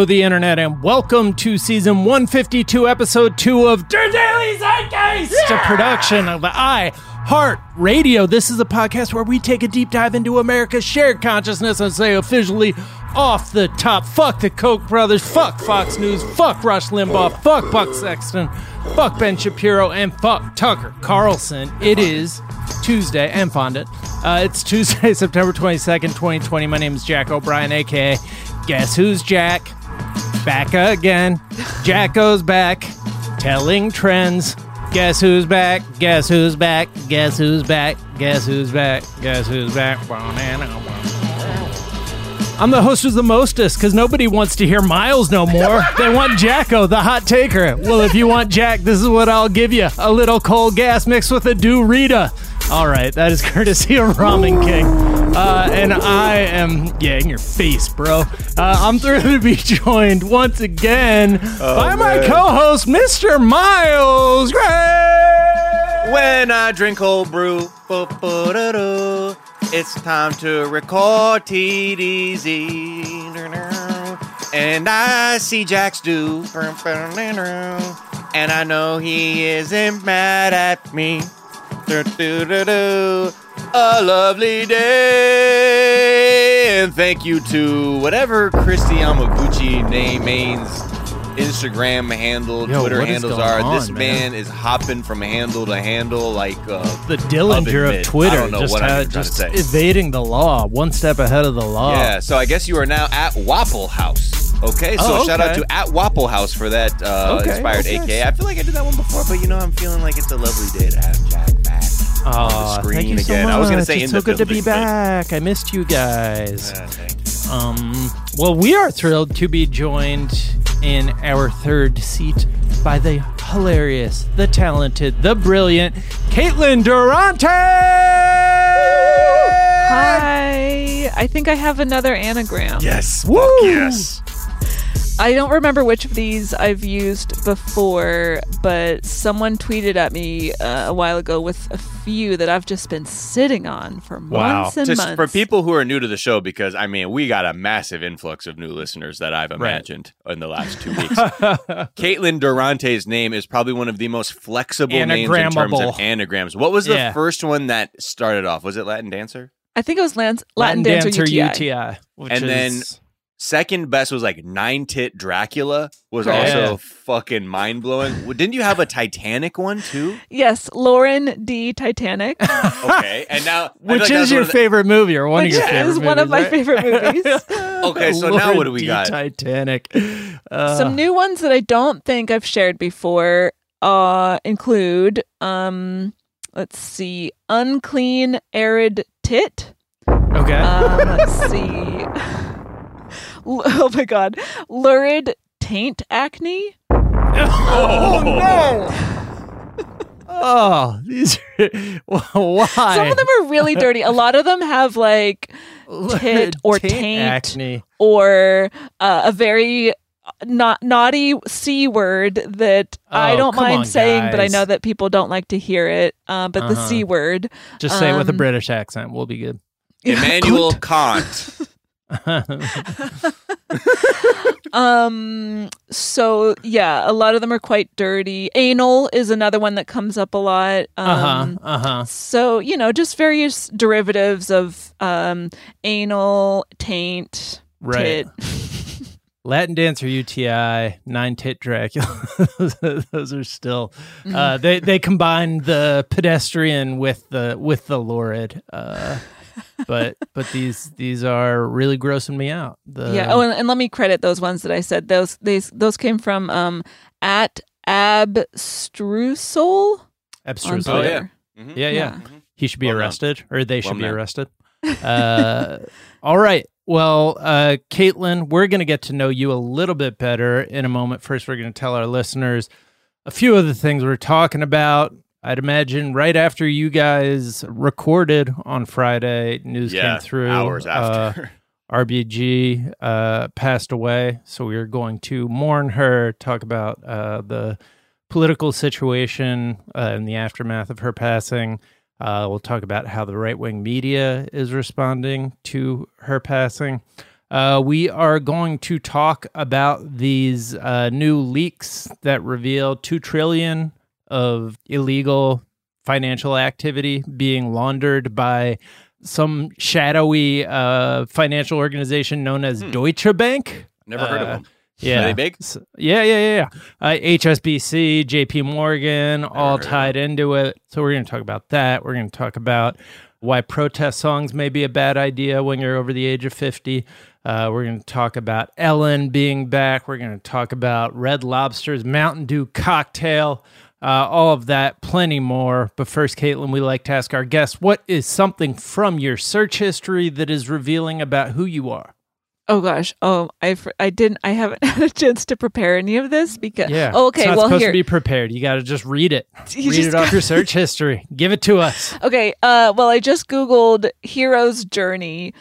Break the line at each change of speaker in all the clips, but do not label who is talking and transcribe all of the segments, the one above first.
Hello, the internet, and welcome to season 152, episode 2 of Der Daily Zeitgeist, a production of I Heart Radio. This is a podcast where we take a deep dive into America's shared consciousness and say officially off the top, fuck the Koch brothers, fuck Fox News, fuck Rush Limbaugh, fuck Buck Sexton, fuck Ben Shapiro, and fuck Tucker Carlson. It is Tuesday, and Fondant. Uh, it's Tuesday, September 22nd, 2020. My name is Jack O'Brien, aka Guess Who's Jack? Back again. Jack goes back, telling trends. Guess who's back? Guess who's back? Guess who's back? Guess who's back? Guess who's back? I'm the host of the mostest because nobody wants to hear Miles no more. They want Jacko, the hot taker. Well, if you want Jack, this is what I'll give you a little cold gas mixed with a do Rita. All right, that is courtesy of Ramen King. Uh, and I am, yeah, in your face, bro. Uh, I'm thrilled to be joined once again by my
man.
co host, Mr. Miles Gray.
When I drink cold brew, it's time to record TDZ. And I see Jax do, and I know he isn't mad at me. A lovely day, and thank you to whatever Kristi Yamaguchi name means. Instagram handle,
Yo,
Twitter handles are.
on,
this
man?
man is hopping from handle to handle like uh,
The Dillinger of Twitter,
I don't know
just,
what I'm trying to
just
say.
evading the law, one step ahead of the law.
yeah. So I guess you are now at Wapple House. Okay, so
Oh,
shout out to at Wapple House for that uh,
Okay,
inspired
okay.
AK. I feel like I did that one before, but you know I'm feeling like it's a lovely day to have Jack.
Aw,
screen
thank you so
again.
much.
I was gonna say
it's
in
so
the
good to be
building, but-
back. I missed you guys.
Uh, thank you.
Um, well, we are thrilled to be joined in our third seat by the hilarious, the talented, the brilliant Caitlin Durante.
Hi. I think I have another anagram.
Yes.
Woo!
Yes.
I don't remember which of these I've used before, but someone tweeted at me uh, a while ago with a few that I've just been sitting on for
Wow.
months and
Just
months.
for people who are new to the show, because I mean, we got a massive influx of new listeners that I've imagined in the last two weeks. Caitlin Durante's name is probably one of the most flexible names in terms of anagrams. What was the
Yeah.
first one that started off? Was it Latin Dancer?
I think it was Latin, Latin, Dancer, UTI.
which
And then-
is
Second best was like Nine Tit Dracula was
Yeah.
also fucking mind blowing. Didn't you have a Titanic one too?
Yes, Lauren D. Titanic,
Okay, and now
which
like that
is
was
your
the-
favorite movie or one
which
of your favorite
is one of my
movies, right?
favorite movies.
Okay, so now what do we
D.
got?
Titanic. Uh,
Some new ones that I don't think I've shared before uh, include, um, let's see, unclean arid tit.
okay.
Um, let's see. L- Oh my god, lurid taint acne.
oh no! oh, these are why?
Some of them are really dirty. A lot of them have like tit or
Taint
taint.
acne.
or uh, a very not naughty c word that I
Oh,
don't mind
on,
saying, but I know that people don't like to hear it. Uh, but the
Uh-huh.
c word.
Just say it with a
Um,
British accent. We'll be good.
Emmanuel Kant.
Um. So yeah, a lot of them are quite dirty. Anal is another one that comes up a lot.
Uh huh.
Um,
Uh huh.
So you know, just various derivatives of um anal taint.
Right.
Tit.
Latin dancer UTI, nine tit Dracula. Those are still.
Mm-hmm.
Uh, they they combine the pedestrian with the with the lurid. Uh, but but these these are really grossing me out. The,
yeah. Oh, and, and let me credit those ones that I said. Those these those came from um at Abstrusol. on
abstruse.
Oh, yeah.
Twitter.
Mhm.
yeah, yeah. He should be
Well done.
arrested, or they should
Well
be
done.
arrested. Uh, all right. Well, uh, Caitlin, we're going to get to know you a little bit better in a moment. First, we're going to tell our listeners a few of the things we're talking about. I'd imagine right after you guys recorded on Friday, news
Yeah,
came through.
hours
uh,
after.
RBG uh, passed away, so we are going to mourn her, talk about uh, the political situation uh, in the aftermath of her passing. Uh, we'll talk about how the right wing media is responding to her passing. Uh, we are going to talk about these uh, new leaks that reveal two trillion of illegal financial activity being laundered by some shadowy uh, financial organization known as
Hmm.
Deutsche Bank.
Never heard of
Uh,
them.
Yeah,
Are they big?
Yeah, yeah, yeah, yeah. Uh, HSBC, JP Morgan, all tied into it. So we're going to talk about that. We're going to talk about why protest songs may be a bad idea when you're over the age of 50. Uh, we're going to talk about Ellen being back. We're going to talk about Red Lobster's Mountain Dew cocktail. Uh, all of that, plenty more. But first, Caitlin, we like to ask our guests what is something from your search history that is revealing about who you are?
Oh gosh. Oh, I I didn't. I haven't had a chance to prepare any of this because.
Yeah.
Oh, okay.
It's not
well,
supposed
here.
to be prepared. You got to just read it.
You
read it off your search history. Give it to us.
Okay. Uh. Well, I just googled hero's journey.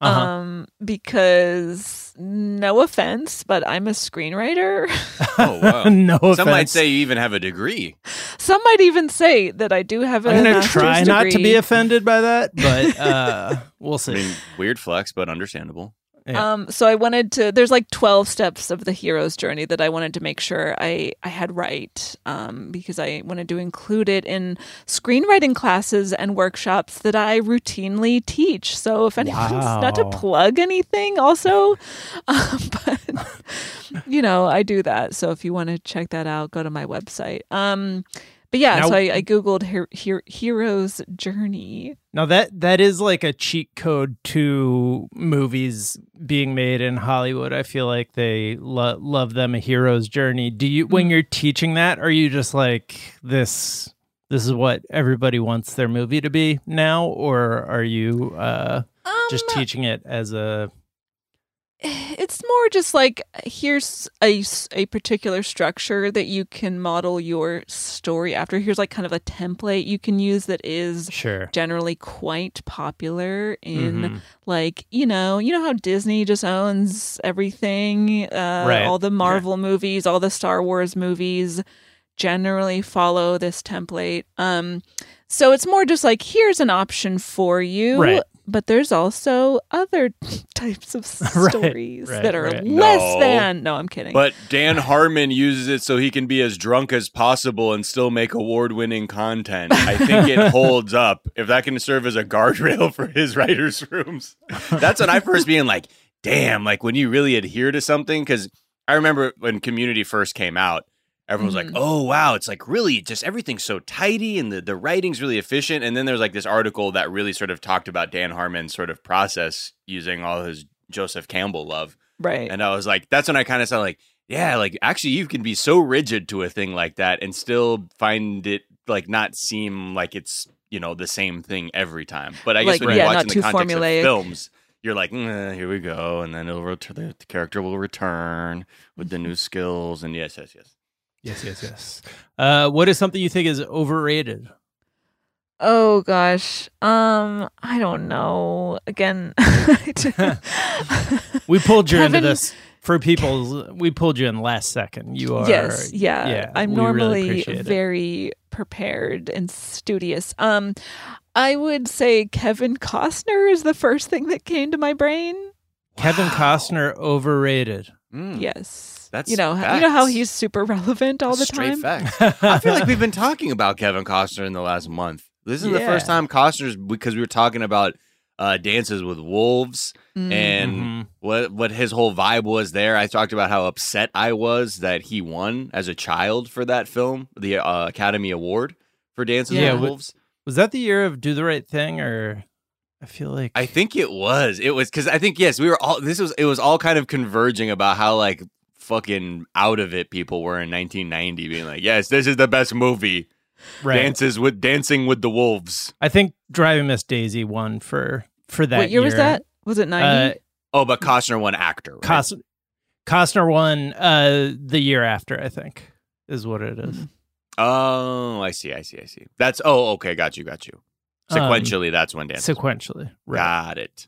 Uh-huh.
Um. Because no offense, but I'm a screenwriter.
Oh wow.
no offense.
Some might say you even have a degree.
Some might even say that I do have a.
I'm gonna
master's
try not to be offended by that, but uh, we'll see.
I
see.
mean, weird flex, but understandable.
Yeah.
Um, so I wanted to. There's like 12 steps of the hero's journey that I wanted to make sure I I had right, um, because I wanted to include it in screenwriting classes and workshops that I routinely teach. So if anyone's not to plug anything, also, um, but you know I do that. So if you want to check that out, go to my website. Um, but yeah,
Now-
so I, I googled her, her, hero's journey.
Now that that is like a cheat code to movies being made in Hollywood. I feel like they lo- love them a hero's journey. Do you
Mm.
when you're teaching that are you just like this this is what everybody wants their movie to be now or are you uh just
Um,
teaching it as a
it's more just like here's a, a particular structure that you can model your story after here's like kind of a template you can use that is
sure
generally quite popular in
Mhm.
like you know you know how disney just owns everything uh,
Right.
all the marvel movies all the star wars movies generally follow this template um so it's more just like here's an option for you
Right.
But there's also other types of
Right,
stories
right,
that are
right.
less
No.
than no i'm kidding
But Dan Harmon uses it so he can be as drunk as possible and still make award-winning content. I think it holds up. If that can serve as a guardrail for his writers' rooms, that's when I first being like, "Damn!" Like when you really adhere to something. Because I remember when Community first came out, everyone was
Mhm.
like, "Oh wow, it's like really just everything's so tidy and the the writing's really efficient." And then there's like this article that really sort of talked about Dan Harmon's sort of process using all his Joseph Campbell love.
right
And I was like, that's when I kind of said like, yeah, like actually you can be so rigid to a thing like that and still find it like not seem like it's you know the same thing every time. But I guess
Like,
when you're watching the context
formulaic.
of films, you're like, "Mm, here we go, and then it'll ret- the character will return with the new skills, and yes, yes, yes.
Yes yes yes uh what is something you think is overrated
Oh gosh. Um I don't know. Again,
we pulled you into this for people we pulled you in last second you are
Yes, yeah.
yeah,
I'm
we really
normally
it.
very prepared and studious. Um I would say Kevin Costner is the first thing that came to my brain.
kevin
Wow.
costner overrated
Mm,
Yes.
That's
you know, how- you know how he's super relevant all the
straight
time.
facts. I feel like we've been talking about Kevin Costner in the last month. This is the first time Costner's because we were talking about uh, dances with wolves
Mm.
and
Mhm.
what what his whole vibe was there. I talked about how upset I was that he won as a child for that film, the uh, Academy Award for Dances
Yeah,
with
but-
Wolves.
was that the year of do the right thing or i feel like
I think it was. It was because I think yes, we were all. This was it was all kind of converging about how like fucking out of it people were in 1990, being like, yes, this is the best movie.
right
Dances with Dancing with the Wolves.
i think driving miss daisy won for for that
what year, was that? Was it 90?
uh
Oh, but Costner won actor. Right?
Cos- Costner won uh the year after, I think, is what it is.
Mhm.
oh, I see. I see. I see. That's oh, okay. Got you. Got you.
Um,
Sequentially, that's when Dances.
Sequentially, right?
Got it.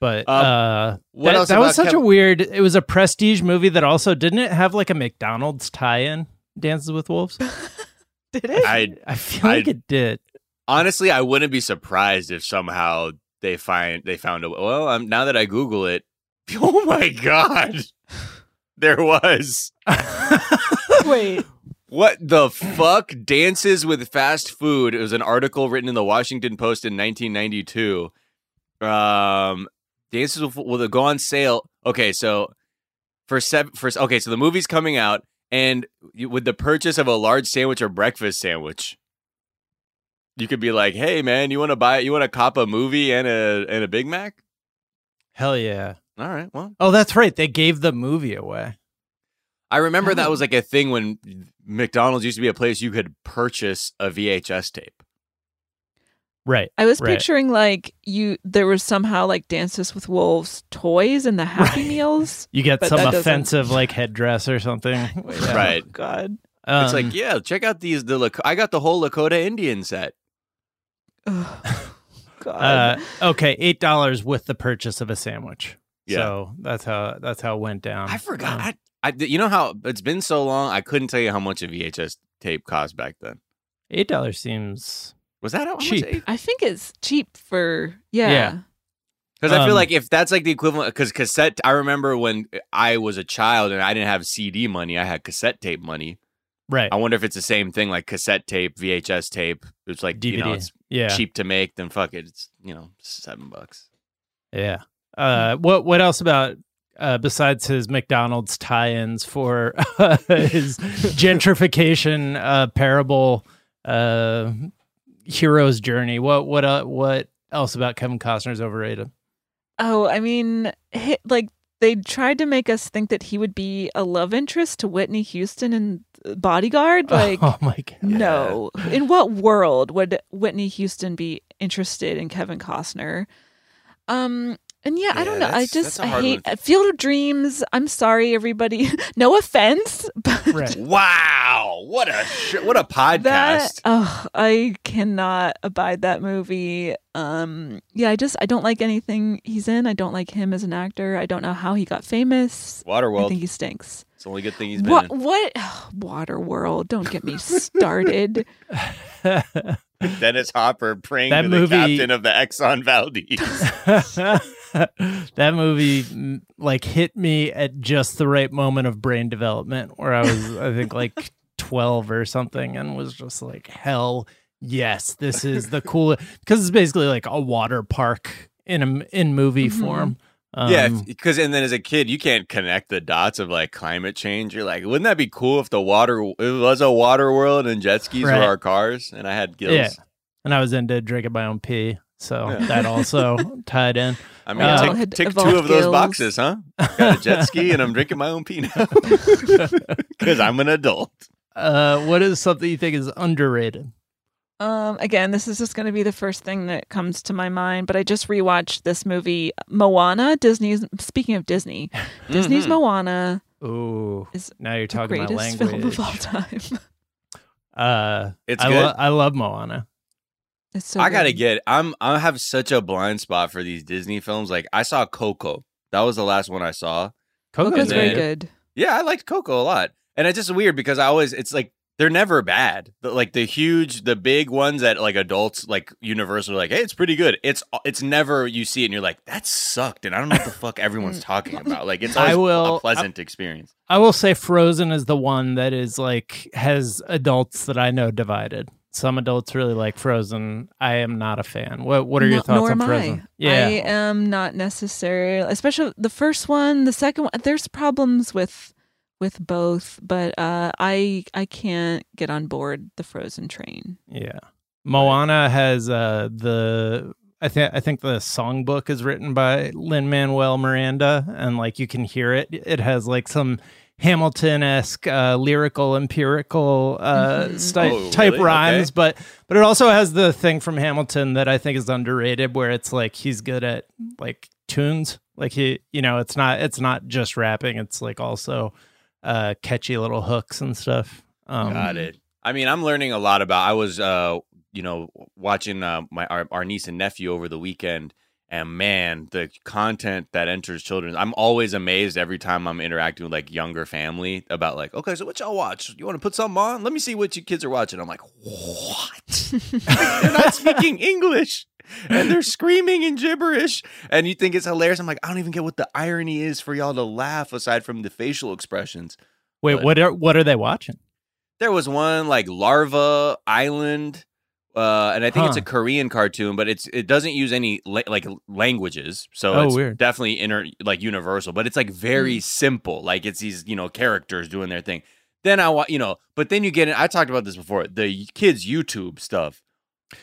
But
Um,
uh,
What
that,
else
that was such
Kev-
a weird. It was a prestige movie that also didn't it have like a McDonald's tie-in? Dances with Wolves.
Did it?
I
I feel
I-
like it did.
honestly, I wouldn't be surprised if somehow they find they found a well. Um, now that I Google it, Oh my god. There was.
Wait.
What the fuck? Dances with fast food. It was an article written in the Washington Post in 1992. Um, Dances with will go on sale. Okay, so for seven, for okay, so the movie's coming out, and with the purchase of a large sandwich or breakfast sandwich, you could be like, "Hey, man, you want to buy? You want to cop a movie and a and a Big Mac?"
Hell yeah.
All right, well,
Oh, that's right. They gave the movie away.
I remember that
Oh.
was like a thing when McDonald's used to be a place you could purchase a VHS tape.
Right.
I was
Right.
picturing like you there was somehow like Dances with Wolves toys in the Happy
Right.
Meals.
You get some
that doesn't-
offensive like headdress or something. Yeah.
Right.
Oh, God.
it's
Um,
like, yeah, check out these. The Lak- I got the whole Lakota Indian set.
Ugh. God.
uh, okay, eight dollars with the purchase of a sandwich.
Yeah.
So that's how that's how it went down.
I forgot.
Um,
I, I, you know how it's been so long. I couldn't tell you how much a VHS tape cost back then.
eight dollars seems
Was that how
Cheap.
much?
I think it's cheap for yeah.
Yeah.
Because I feel
Um,
like if that's like the equivalent, because cassette. I remember when I was a child and I didn't have CD money. I had cassette tape money.
right.
I wonder if it's the same thing, like cassette tape, VHS tape. It's like
DVD.
you know, it's
yeah.
cheap to make. Then fuck it, it's you know seven bucks.
Yeah. Uh, what what else about uh, besides his McDonald's tie-ins for uh, his gentrification uh, parable uh, hero's journey? What what uh, what else about Kevin Costner's overrated?
Oh, I mean, like they tried to make us think that he would be a love interest to Whitney Houston in Bodyguard. Like,
oh my god!
no. In what world would Whitney Houston be interested in Kevin Costner? Um, and yeah, I don't know. I just
that's a
I
hard
hate
one.
Field of Dreams. I'm sorry, everybody. no offense, but
Right.
Wow, what a sh- what a podcast.
that oh, I cannot abide that movie. Um, yeah, I just I don't like anything he's in. I don't like him as an actor. I don't know how he got famous. I
Waterworld.
think he stinks.
It's the only good thing he's been
What
in.
what Waterworld? Don't get me started.
Dennis Hopper praying
That
to
movie-
the captain of the Exxon Valdez.
that movie mm, like hit me at just the right moment of brain development where I was I think like 12 or something and was just like hell yes this is the coolest because it's basically like a water park in a in movie
Mhm.
form um,
yeah, because and then as a kid, you can't connect the dots of like climate change. You're like, wouldn't that be cool if the water it was a water world and jet skis
Right.
were our cars and I had gills?
Yeah. and I was into drinking my own pee so
Yeah.
that also tied in
I mean,
Uh,
tick,
Had
tick two
evolved
of those boxes, huh? Got a jet ski and I'm drinking my own pee now because I'm an adult.
uh what is something you think is underrated
Um, again, this is just going to be the first thing that comes to my mind. But I just rewatched this movie, Moana. Disney's. Speaking of Disney, Disney's
Mhm.
Moana
Ooh,
is
now you're
the
talking my
greatest
language.
film of all time.
Uh,
It's
I,
good.
lo- I love Moana.
It's so.
I gotta get. I'm. I have such a blind spot for these Disney films. Like I saw Coco. That was the last one I saw.
Coco's oh,
Coco's very good.
Yeah, I liked Coco a lot. And it's just weird because I always it's like they're never bad. The, like the huge, the big ones that like adults like Universal like, hey, it's pretty good. It's it's never you see it and you're like, that sucked, and I don't know what the fuck everyone's talking about. Like it's
I will-
a pleasant experience.
I will say Frozen is the one that is like has adults that I know divided. Some adults really like Frozen. I am not a fan. What What are your
No-
thoughts
nor
on Frozen?
I.
Yeah,
I am not necessarily, especially the first one, the second one. There's problems with with both, but uh, I I can't get on board the Frozen train.
yeah. Moana has uh the I think I think the songbook is written by Lin Manuel Miranda, and like you can hear it. It has like some Hamilton esque uh, lyrical empirical uh,
Mhm.
sti-
Oh,
type
really?
rhymes,
Okay.
but but it also has the thing from Hamilton that I think is underrated, where it's like he's good at like tunes. Like he, you know, it's not it's not just rapping. It's like also uh, catchy little hooks and stuff. Um,
Got it. I mean, I'm learning a lot about. I was, uh, you know, watching uh, my our, our niece and nephew over the weekend, And man, the content that enters children, I'm always amazed every time I'm interacting with like younger family about like, okay, so what y'all watch? You want to put something on? Let me see what you kids are watching. I'm like, what? they're not speaking English and they're screaming in gibberish. And you think it's hilarious. I'm like, I don't even get what the irony is for y'all to laugh aside from the facial expressions.
Wait,
But-
what are what are they watching?
There was one like Larva Island, uh, and I think it's a Korean cartoon, but it's it doesn't use any la- like languages, so
Oh,
it's
weird.
definitely inter like universal. But it's like very simple, like it's these you know characters doing their thing. Then I want you know, but then you get in. I talked about this before. The kids YouTube stuff,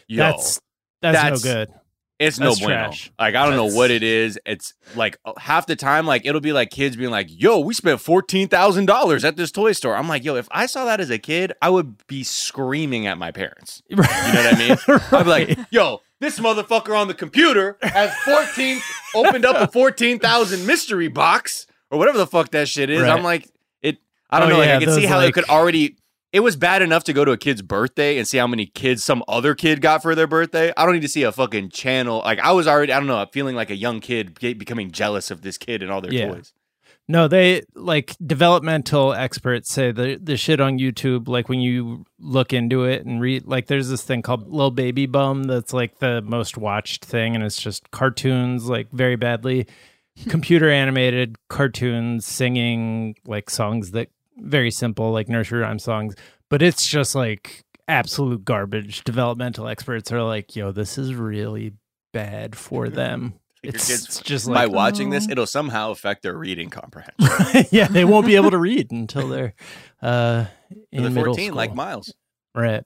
yo,
that's that's,
that's-
no good.
It's no
that's
bueno.
trash.
Like I don't know what it is. It's like uh, half the time, like it'll be like kids being like, "Yo, we spent fourteen thousand dollars at this toy store." I'm like, "Yo, if I saw that as a kid, I would be screaming at my parents."
You
know what I mean? I'd be like, "Yo, this motherfucker on the computer has fourteen opened up a fourteen thousand mystery box or whatever the fuck that shit is."
Right.
I'm like, it. I don't
Oh,
know. Like I can see how
like-
it could already. It was bad enough to go to a kid's birthday and see how many kids some other kid got for their birthday. I don't need to see a fucking channel. Like I was already, I don't know, feeling like a young kid becoming jealous of this kid and all their
Yeah.
toys.
No, they like developmental experts say the the shit on YouTube. Like when you look into it and read, like there's this thing called Little Baby Bum that's like the most watched thing, and it's just cartoons, like very badly computer animated cartoons singing like songs that very simple, like nursery rhyme songs, but it's just like absolute garbage. Developmental experts are like, "Yo, this is really bad for them."
Like,
It's
kids-
just
By
like
watching this,
Oh.
it'll somehow affect their reading comprehension.
yeah, they won't be able to read until they're uh, in
They're
middle
14,
school.
like Miles.
right.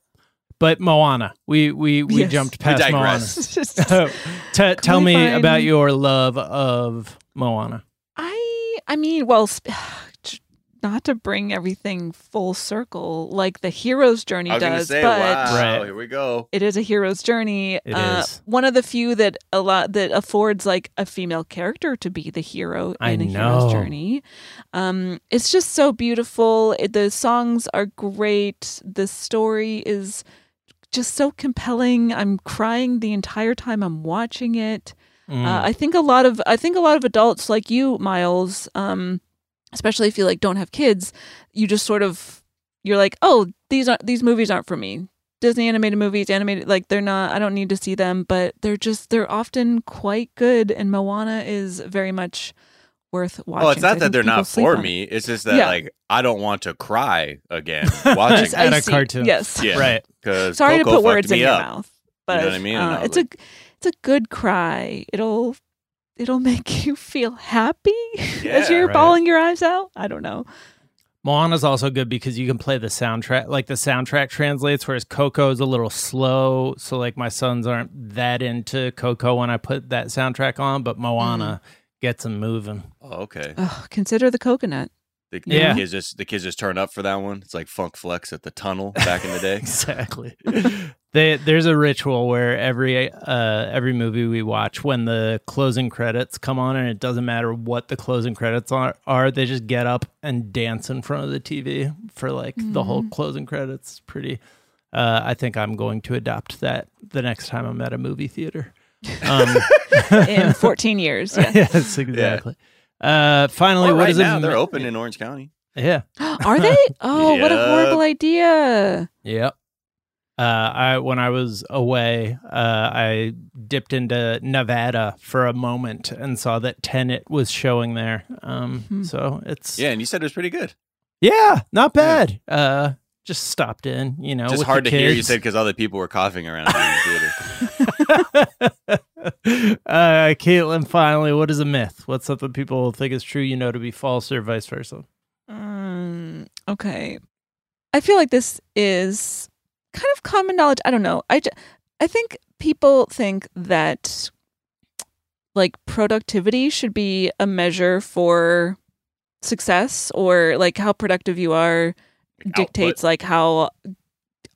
But Moana, we we we
Yes.
jumped past
digress.
It's just-
Moana. T- tell me
find-
about your love of Moana.
I I mean, well, sp- not to bring everything full circle like the hero's journey
I was
does,
say,
but
wow,
Right.
here we go.
it is a hero's journey.
It
uh,
is.
one of the few that a lot that affords like a female character to be the hero
I
in a
know.
hero's journey. Um, it's just so beautiful. It, the songs are great. The story is just so compelling. I'm crying the entire time I'm watching it.
Mm.
Uh, I think a lot of I think a lot of adults like you, Miles, um, especially if you like don't have kids, you just sort of you're like, oh, these aren't these movies aren't for me. Disney animated movies, animated like they're not. I don't need to see them, but they're just they're often quite good. And Moana is very much worth watching.
Well, it's
I
not that they're not
sleep
for
on it.
me. It's just that
Yeah.
like I don't want to cry again watching
Just at
I
a
see.
cartoon.
Yes.
Yeah.
Right.
because
Sorry
Coco
to put words in your
up.
mouth, but you
what I mean?
Uh,
was
it's a it's a good cry. It'll it'll make you feel happy as you're
right.
bawling your eyes out. I don't know.
Moana's also good because you can play the soundtrack. Like the soundtrack translates, whereas Coco is a little slow. So like my sons aren't that into Coco when I put that soundtrack on, but Moana mm. gets them moving.
Oh, okay.
Ugh, consider the coconut.
The,
Yeah.
the kids just the kids just turn up for that one. It's like Funk Flex at the tunnel back in the day.
exactly. They, there's a ritual where every uh, every movie we watch, when the closing credits come on, and it doesn't matter what the closing credits are, are they just get up and dance in front of the TV for like the whole closing credits. Pretty. Uh, I think I'm going to adopt that the next time I'm at a movie theater. Um,
in 14 years. Yeah.
yes, exactly. Uh, finally,
Well,
what
right
is it?
now they're open in Orange County.
Yeah.
Are they? Oh, what a horrible idea.
Yep. Uh, I when I was away, uh, I dipped into Nevada for a moment and saw that Tenet was showing there. Um,
Hmm.
so it's
Yeah, and you said it was pretty good.
yeah, not bad. Uh, just stopped in, you know.
Just
with
hard
the
to hear. You said because other people were coughing around in the theater.
uh, Caitlin, finally, what is a myth? What's something people think is true, you know, to be false, or vice versa?
Um, okay. I feel like this is kind of common knowledge. I don't know. I, I think people think that like productivity should be a measure for success or like how productive you are dictates like how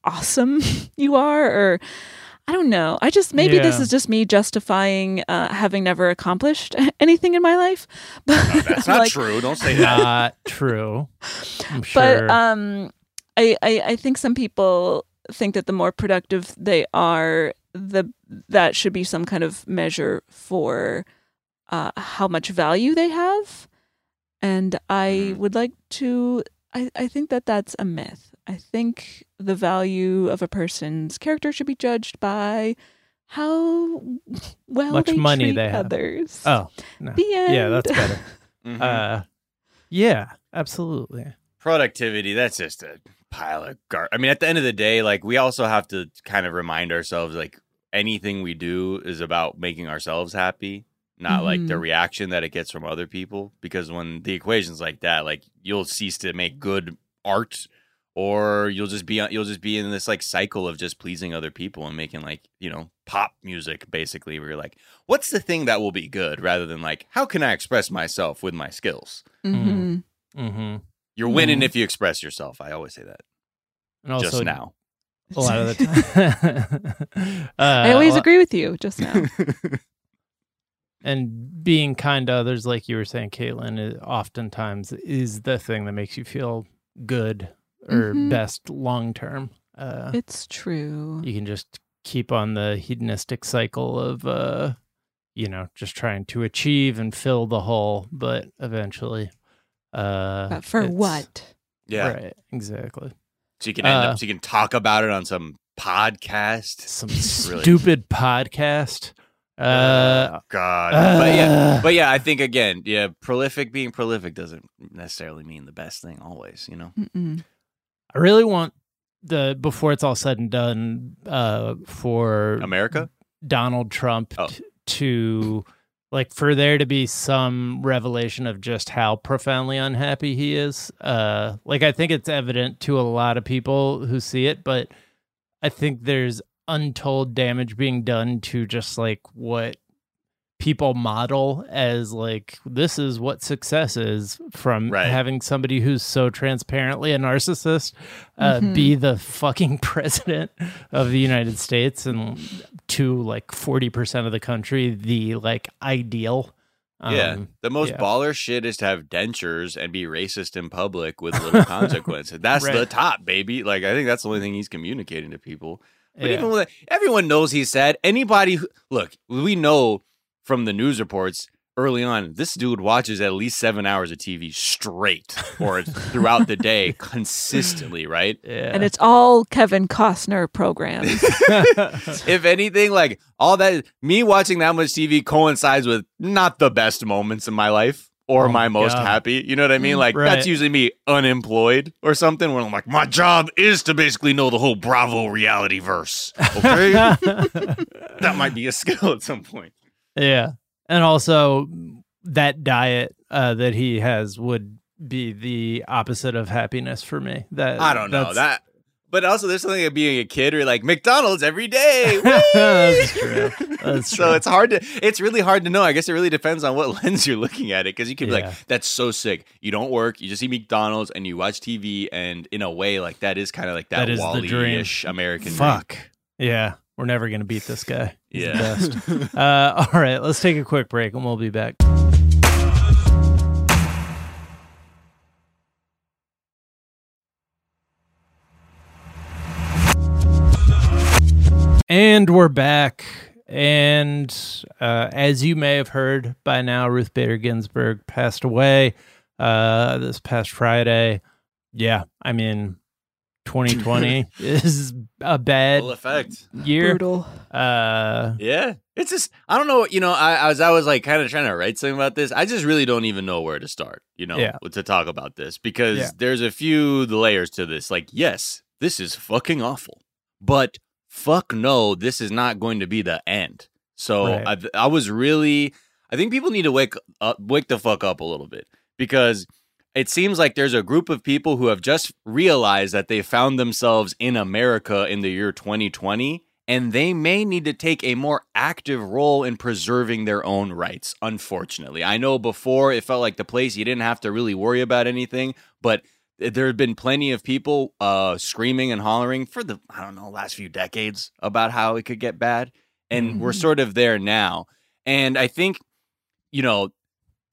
awesome you are or I don't know. I just maybe this is just me justifying uh, having never accomplished anything in my life. But
No, that's not
like,
true. Don't say that.
Not true. I'm sure.
but um I, I i think some people think that the more productive they are the that should be some kind of measure for uh, how much value they have, and I
Mhm.
would like to. I, I think that that's a myth. I think the value of a person's character should be judged by how well
Much
they
money
treat
they have.
others.
Oh, no.
the end.
yeah, that's better.
Mhm.
uh, yeah, absolutely.
productivity that's just a pile of gar i mean at the end of the day like we also have to kind of remind ourselves like anything we do is about making ourselves happy not like the
Mhm.
reaction that it gets from other people because when the equation's like that like you'll cease to make good art or you'll just be you'll just be in this like cycle of just pleasing other people and making like you know pop music basically where you're like what's the thing that will be good rather than like how can i express myself with my skills
Mhm.
Mm-hmm.
You're winning
Mhm.
if you express yourself i always say that
And also,
just now
a lot of the time. uh,
I always
a-
agree with you. Just now.
and being kind to others, like you were saying, Caitlin, is oftentimes is the thing that makes you feel good or
Mhm.
best long term. Uh,
it's true.
you can just keep on the hedonistic cycle of, uh, you know, just trying to achieve and fill the hole, but eventually, uh,
But for what?
yeah
Right, exactly.
so you can end
Uh,
up so you can talk about it on some podcast
Some
Really.
stupid podcast. Uh,
god but yeah
uh,
but yeah i think again yeah prolific being prolific doesn't necessarily mean the best thing always you know
Mm-mm.
I really want the before it's all said and done uh for
america
Donald Trump
Oh.
t- to like for there to be some revelation of just how profoundly unhappy he is. Uh like I think it's evident to a lot of people who see it, but I think there's untold damage being done to just like what people model as like this is what success is from
Right.
having somebody who's so transparently a narcissist uh,
Mhm.
be the fucking president of the United States and to like 40% of the country the like ideal
yeah
Um,
the most
yeah.
baller shit is to have dentures and be racist in public with little consequence. that's the top baby like i think that's the only thing he's communicating to people But
yeah.
even with everyone knows he's sad. Anybody who, look, we know from the news reports early on, this dude watches at least seven hours of TV straight or throughout the day consistently, right?
yeah.
And it's all Kevin Costner programs.
If anything, like all that, me watching that much TV coincides with not the best moments in my life or
Oh
my
my
most happy. You know what I mean?
Mm,
Like
right.
that's usually me unemployed or something where I'm like, my job is to basically know the whole Bravo reality verse. Okay. that might be a skill at some point.
Yeah. And also that diet uh, that he has would be the opposite of happiness for me. That
I don't know that, but also there's something of being a kid where you're like McDonald's every day.
That's true. That's
so
true.
it's hard to. It's really hard to know. I guess it really depends on what lens you're looking at it because you could be like, "That's so sick." You don't work. You just eat McDonald's and you watch TV, and in a way, like that is kind of like that,
That dream.
Wall-E-ish American. dream.
Fuck. Yeah. We're never going to beat this guy.
Yeah.
best. Uh, all right. Let's take a quick break and we'll be back. And we're back. And uh, as you may have heard by now, Ruth Bader Ginsburg passed away uh, this past Friday. Yeah, I mean, 2020 is a bad
Full effect.
year.
Brutal.
Uh,
Yeah, it's just I don't know. You know, I as I was like kind of trying to write something about this, I just really don't even know where to start. You know,
Yeah.
to talk about this because
Yeah.
there's a few layers to this. Like, yes, this is fucking awful, but fuck no, this is not going to be the end. So
Right.
I, I was really, I think people need to wake up, wake the fuck up a little bit because it seems like there's a group of people who have just realized that they found themselves in America in the year 2020 and they may need to take a more active role in preserving their own rights unfortunately. I know before it felt like the place you didn't have to really worry about anything, but there have been plenty of people uh screaming and hollering for the I don't know last few decades about how it could get bad and we're
Mhm.
sort of there now. And I think you know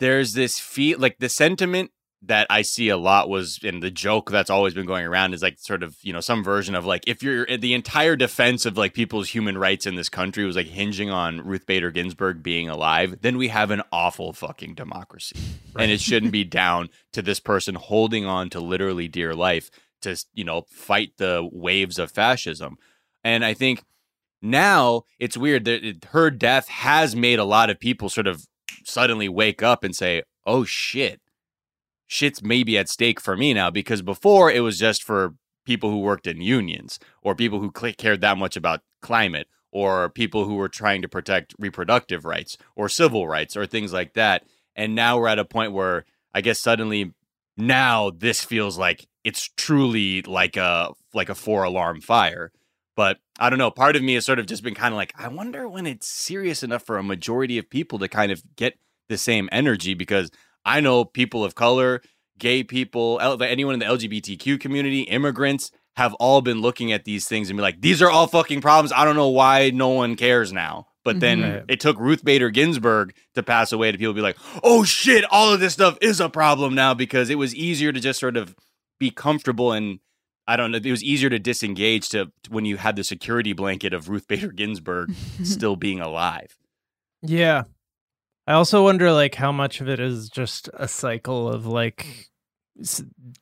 there's this feel like the sentiment that I see a lot was in the joke that's always been going around is like sort of, you know, some version of like if you're the entire defense of like people's human rights in this country was like hinging on Ruth Bader Ginsburg being alive, then we have an awful fucking democracy. Right. And it shouldn't be down to this person holding on to literally dear life to, you know, fight the waves of fascism. And I think now it's weird that it, her death has made a lot of people sort of suddenly wake up and say, "Oh shit, shit's maybe at stake for me now because before it was just for people who worked in unions or people who cared that much about climate or people who were trying to protect reproductive rights or civil rights or things like that. And now we're at a point where I guess suddenly now this feels like it's truly like a like a four alarm fire. But I don't know. Part of me has sort of just been kind of like, I wonder when it's serious enough for a majority of people to kind of get the same energy because I know people of color, gay people, anyone in the LGBTQ community, immigrants have all been looking at these things and be like, these are all fucking problems. I don't know why no one cares now. But then mm-hmm. it took Ruth Bader Ginsburg to pass away to people be like, oh shit, all of this stuff is a problem now because it was easier to just sort of be comfortable and I don't know. It was easier to disengage to when you had the security blanket of Ruth Bader Ginsburg still being alive.
Yeah, I also wonder like how much of it is just a cycle of like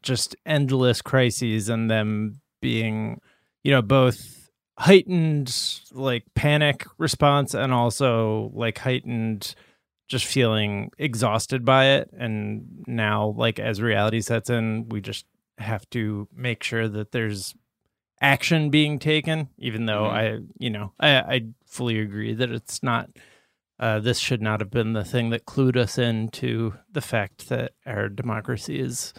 just endless crises and them being, you know, both heightened like panic response and also like heightened just feeling exhausted by it and now like as reality sets in we just have to make sure that there's action being taken even though mm-hmm. i you know i i fully agree that it's not uh, this should not have been the thing that clued us into the fact that our democracy is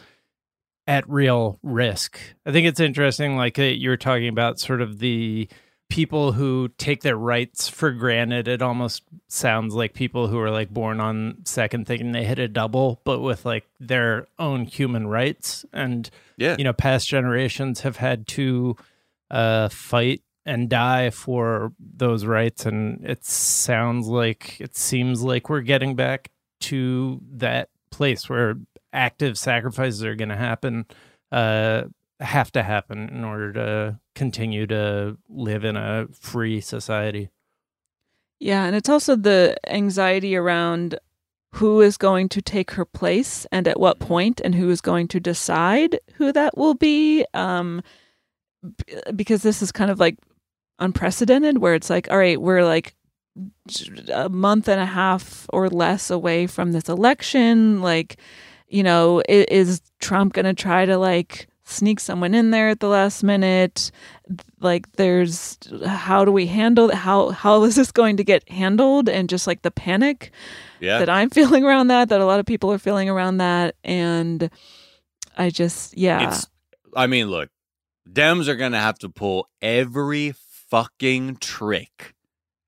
at real risk. I think it's interesting, like uh, you were talking about, sort of the people who take their rights for granted. It almost sounds like people who are like born on second thinking they hit a double, but with like their own human rights. And, yeah. you know, past generations have had to uh, fight and die for those rights. And it sounds like it seems like we're getting back to that place where active sacrifices are going to happen, uh, have to happen in order to continue to live in a free society.
Yeah, and it's also the anxiety around who is going to take her place and at what point, and who is going to decide who that will be. Um, because this is kind of like unprecedented where it's like all right we're like a month and a half or less away from this election. Like you know is, is trump going to try to like sneak someone in there at the last minute? Like there's how do we handle how how is this going to get handled? And just like the panic yeah. that i'm feeling around that that a lot of people are feeling around that. And i just yeah. It's,
i mean look dems are going to have to pull every fucking trick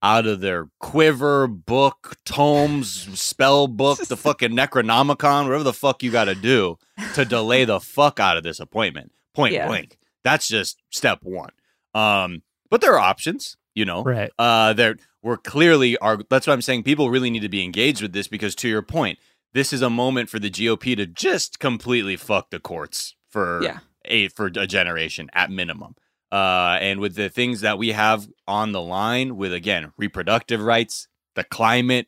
out of their quiver, book, tomes, spell book, the fucking Necronomicon, whatever the fuck you got to do to delay the fuck out of this appointment. Point yeah. blank. That's just step one. Um, but there are options, you know.
Right.
Uh, there we're clearly are. That's what I'm saying. People really need to be engaged with this because, to your point, this is a moment for the GOP to just completely fuck the courts for yeah. a for a generation at minimum. Uh, and with the things that we have on the line, with again reproductive rights, the climate,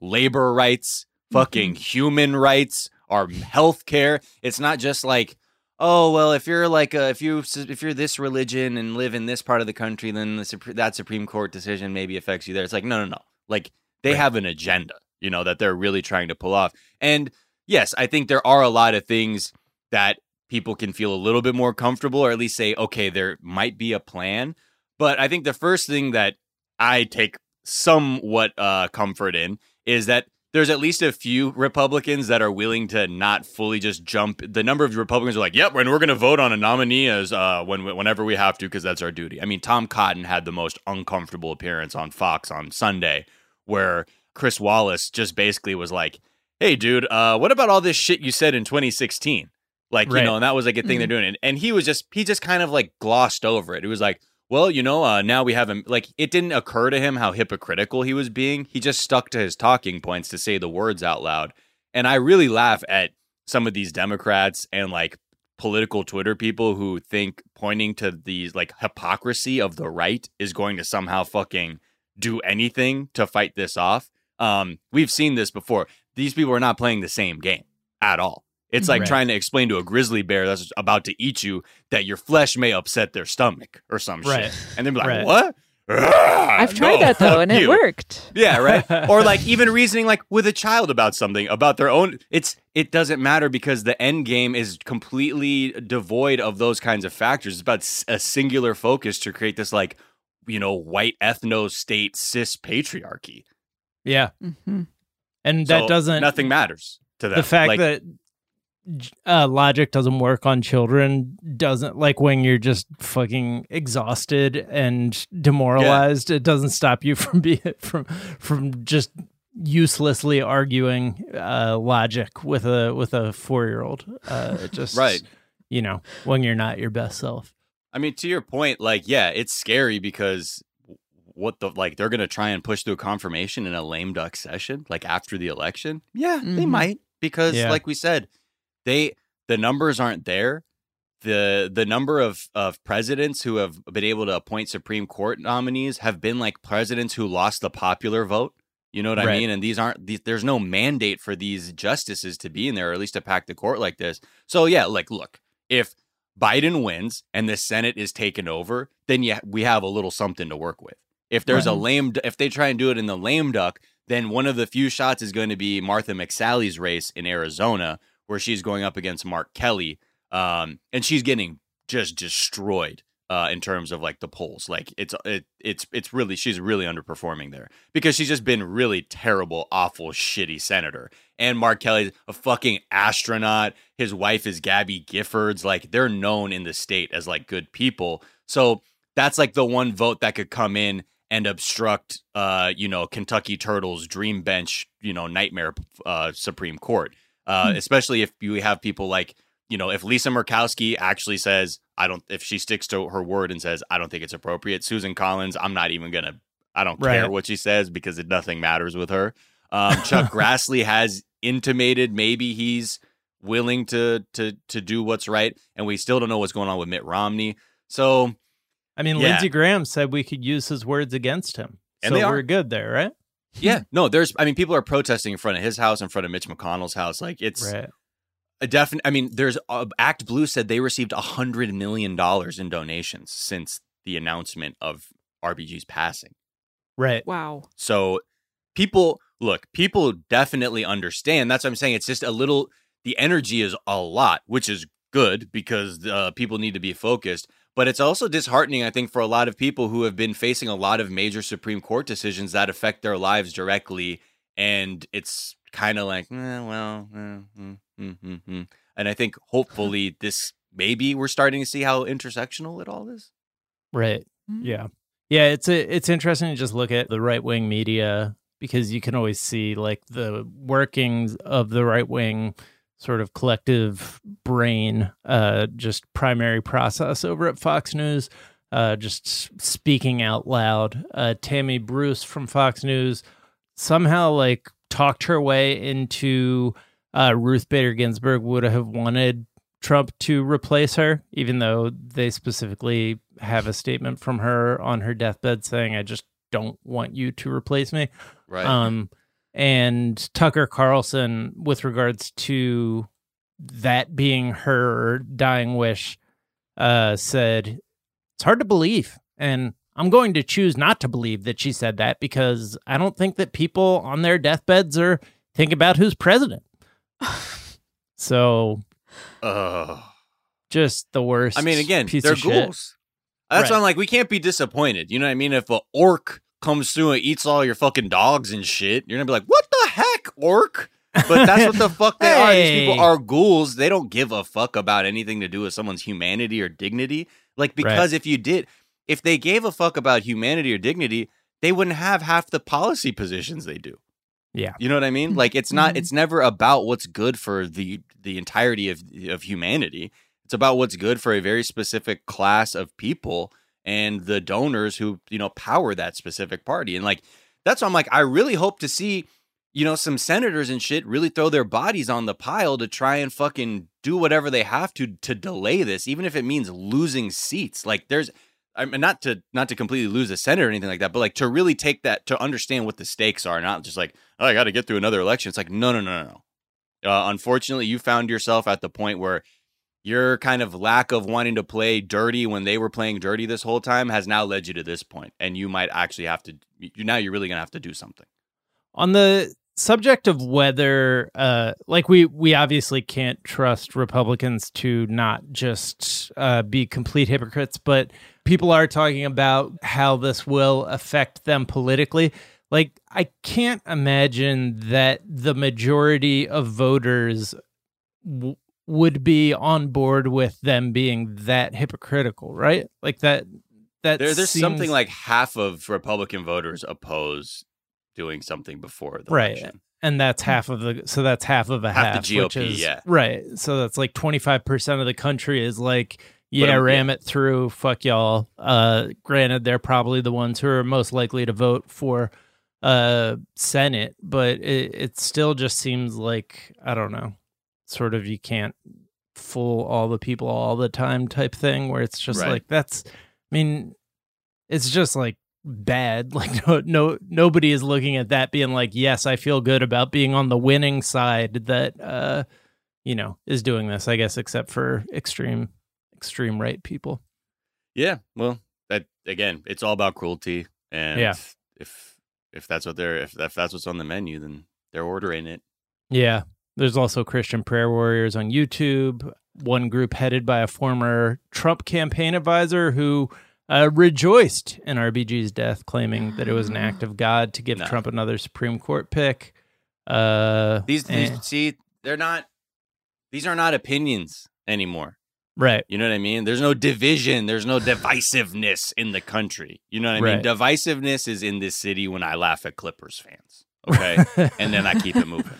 labor rights, fucking mm-hmm. human rights, our health care. It's not just like, oh well, if you're like a, if you if you're this religion and live in this part of the country, then the, that Supreme Court decision maybe affects you there. It's like no, no, no. Like they right. have an agenda, you know, that they're really trying to pull off. And yes, I think there are a lot of things that people can feel a little bit more comfortable or at least say, okay, there might be a plan. But I think the first thing that I take somewhat uh, comfort in is that there's at least a few Republicans that are willing to not fully just jump. The number of Republicans are like, "Yep, and we're going to vote on a nominee as uh, when whenever we have to because that's our duty." I mean, Tom Cotton had the most uncomfortable appearance on Fox on Sunday, where Chris Wallace just basically was like, "Hey, dude, uh, what about all this shit you said in 2016?" Like, right. you know, and that was like a thing mm-hmm. they're doing. And, and he was just, he just kind of like glossed over it. It was like, well, you know, uh, now we have him. Like, it didn't occur to him how hypocritical he was being. He just stuck to his talking points to say the words out loud. And I really laugh at some of these Democrats and like political Twitter people who think pointing to these like hypocrisy of the right is going to somehow fucking do anything to fight this off. Um, we've seen this before. These people are not playing the same game at all. It's like
Right.
trying to explain to a grizzly bear that's about to eat you that your flesh may upset their stomach or some
Right.
shit. And they'll be like,
Right.
what? Ah,
I've tried
no,
that though,
fuck
and it
you."
worked.
Yeah, right. or like even reasoning like with a child about something about their own. It's it doesn't matter because the end game is completely devoid of those kinds of factors. It's about a singular focus to create this like you know white ethno state cis patriarchy.
Yeah.
hmm
And that
So
doesn't
nothing matters to them.
the fact
Like,
that uh, logic doesn't work on children doesn't like when you're just fucking exhausted and demoralized it doesn't stop you from being from from just uselessly arguing uh logic with a with a 4-year-old uh just
Right.
you know when you're not your best self
I mean, to your point, like, yeah, it's scary because what the like they're gonna try and push through a confirmation in a lame duck session, like after the election. Yeah, they
Mhm.
might because,
Yeah.
like we said, they the numbers aren't there. the The number of of presidents who have been able to appoint Supreme Court nominees have been like presidents who lost the popular vote. You know what I mean? And these aren't these, there's no mandate for these justices to be in there, or at least to pack the court like this. So yeah, like look, if Biden wins and the Senate is taken over, then yeah, we have a little something to work with. If there's a lame, if they try and do it in the lame duck, then one of the few shots is going to be Martha McSally's race in Arizona, where she's going up against Mark Kelly, um, and she's getting just destroyed uh, in terms of like the polls. Like it's it, it's it's really she's really underperforming there because she's just been really terrible, awful, shitty senator. And Mark Kelly's a fucking astronaut. His wife is Gabby Giffords. Like they're known in the state as like good people. So that's like the one vote that could come in and obstruct, uh, you know, Kentucky Turtles' dream bench, you know, nightmare uh, Supreme Court. Uh, Especially if you have people like, you know, if Lisa Murkowski actually says, I don't, if she sticks to her word and says, I don't think it's appropriate, Susan Collins, I'm not even gonna, I don't care what she says because it nothing matters with her. Um, Chuck Grassley has intimated maybe he's willing to to to do what's right, and we still don't know what's going on with Mitt Romney. So
i mean
Yeah.
lindsey graham said we could use his words against him
And
so we're good there right
yeah, no, there's. I mean, people are protesting in front of his house, in front of Mitch McConnell's house. Like it's
right
a definite. I mean, there's uh, ActBlue said they received a hundred million dollars in donations since the announcement of RBG's passing.
right
Wow.
So people look, people definitely understand. That's what I'm saying. It's just a little the energy is a lot, which is good because uh, people need to be focused. But it's also disheartening, I think, for a lot of people who have been facing a lot of major Supreme Court decisions that affect their lives directly. And it's kind of like, eh, well, eh, mm, mm, mm, mm. and I think hopefully this maybe we're starting to see how intersectional it all is.
right
Mhm.
Yeah. Yeah, it's a, it's interesting to just look at the right wing media because you can always see like the workings of the right wing sort of collective brain uh just primary process over at Fox News uh just speaking out loud. Uh Tammy Bruce from Fox News somehow like talked her way into uh Ruth Bader Ginsburg would have wanted Trump to replace her, even though they specifically have a statement from her on her deathbed saying, I just don't want you to replace me.
Right.
Um, and Tucker Carlson, with regards to that being her dying wish, uh, said, It's hard to believe. And I'm going to choose not to believe that she said that because I don't think that people on their deathbeds are thinking about who's president. so
Ugh.
just the worst.
I mean, again,
piece
they're
of shit.
ghouls. That's
Right.
why I'm like, we can't be disappointed. You know what I mean? If a orc comes through and eats all your fucking dogs and shit, you're gonna be like, "What the heck, orc?" But that's what the fuck they are. These people are ghouls. They don't give a fuck about anything to do with someone's humanity or dignity. Like because if you did, if they gave a fuck about humanity or dignity, they wouldn't have half the policy positions they do.
Yeah.
You know what I mean? Like it's not
Mhm.
it's never about what's good for the the entirety of of humanity. It's about what's good for a very specific class of people and the donors who, you know, power that specific party. And like that's why I'm like I really hope to see you know, some senators and shit really throw their bodies on the pile to try and fucking do whatever they have to to delay this, even if it means losing seats. Like there's I mean not to not to completely lose a senate or anything like that, but like to really take that to understand what the stakes are, not just like, oh, I gotta get through another election. It's like, no, no, no, no, no. Uh, unfortunately, you found yourself at the point where your kind of lack of wanting to play dirty when they were playing dirty this whole time has now led you to this point, and you might actually have to. You now you're really gonna have to do something.
On the subject of whether uh like we we obviously can't trust republicans to not just uh be complete hypocrites but people are talking about how this will affect them politically like i can't imagine that the majority of voters w- would be on board with them being that hypocritical right like that that
There, there's
seems-
something like half of Republican voters oppose doing something before the
Right.
election.
and that's half of the so that's half of a
Half
half,
the
which
GOP,
is,
yeah.
right so that's like 25% of the country is like yeah
um,
ram it through fuck y'all uh granted they're probably the ones who are most likely to vote for uh senate but it, it still just seems like i don't know sort of you can't fool all the people all the time type thing where it's just
Right.
like that's i mean it's just like bad like no no nobody is looking at that being like yes i feel good about being on the winning side that uh you know is doing this i guess except for extreme extreme right people
Yeah, well, that again, it's all about cruelty, and
Yeah.
if if that's what they're if, if that's what's on the menu, then they're ordering it.
yeah there's also christian prayer warriors on youtube one group headed by a former trump campaign advisor who uh, rejoiced in rbg's death claiming that it was an act of god to give
No.
trump another supreme court pick uh
These, these
and-
see, they're not. These are not opinions anymore.
right
You know what I mean? There's no division. There's no divisiveness in the country. You know what I mean? Divisiveness is in this city when I laugh at Clippers fans. Okay, and then I keep it moving.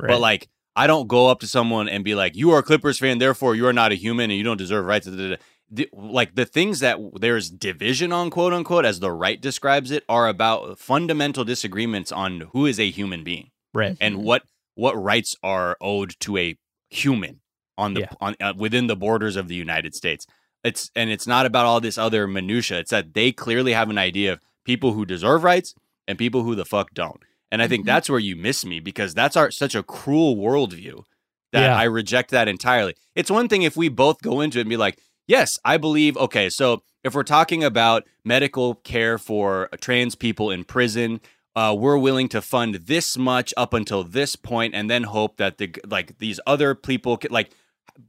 right.
But like, I don't go up to someone and be like, "You are a Clippers fan, therefore you are not a human, and you don't deserve rights." da, da, da." The- Like the things that there's division on, quote unquote, as the right describes it, are about fundamental disagreements on who is a human being
right
and what what rights are owed to a human on the
Yeah.
on uh, within the borders of the United States. It's and it's not about all this other minutia. It's that they clearly have an idea of people who deserve rights and people who the fuck don't. And I think
Mhm.
that's where you miss me because that's our such a cruel worldview that
Yeah.
I reject that entirely. It's one thing if we both go into it and be like, yes, I believe. Okay, so if we're talking about medical care for trans people in prison, uh, we're willing to fund this much up until this point, and then hope that the like these other people can, like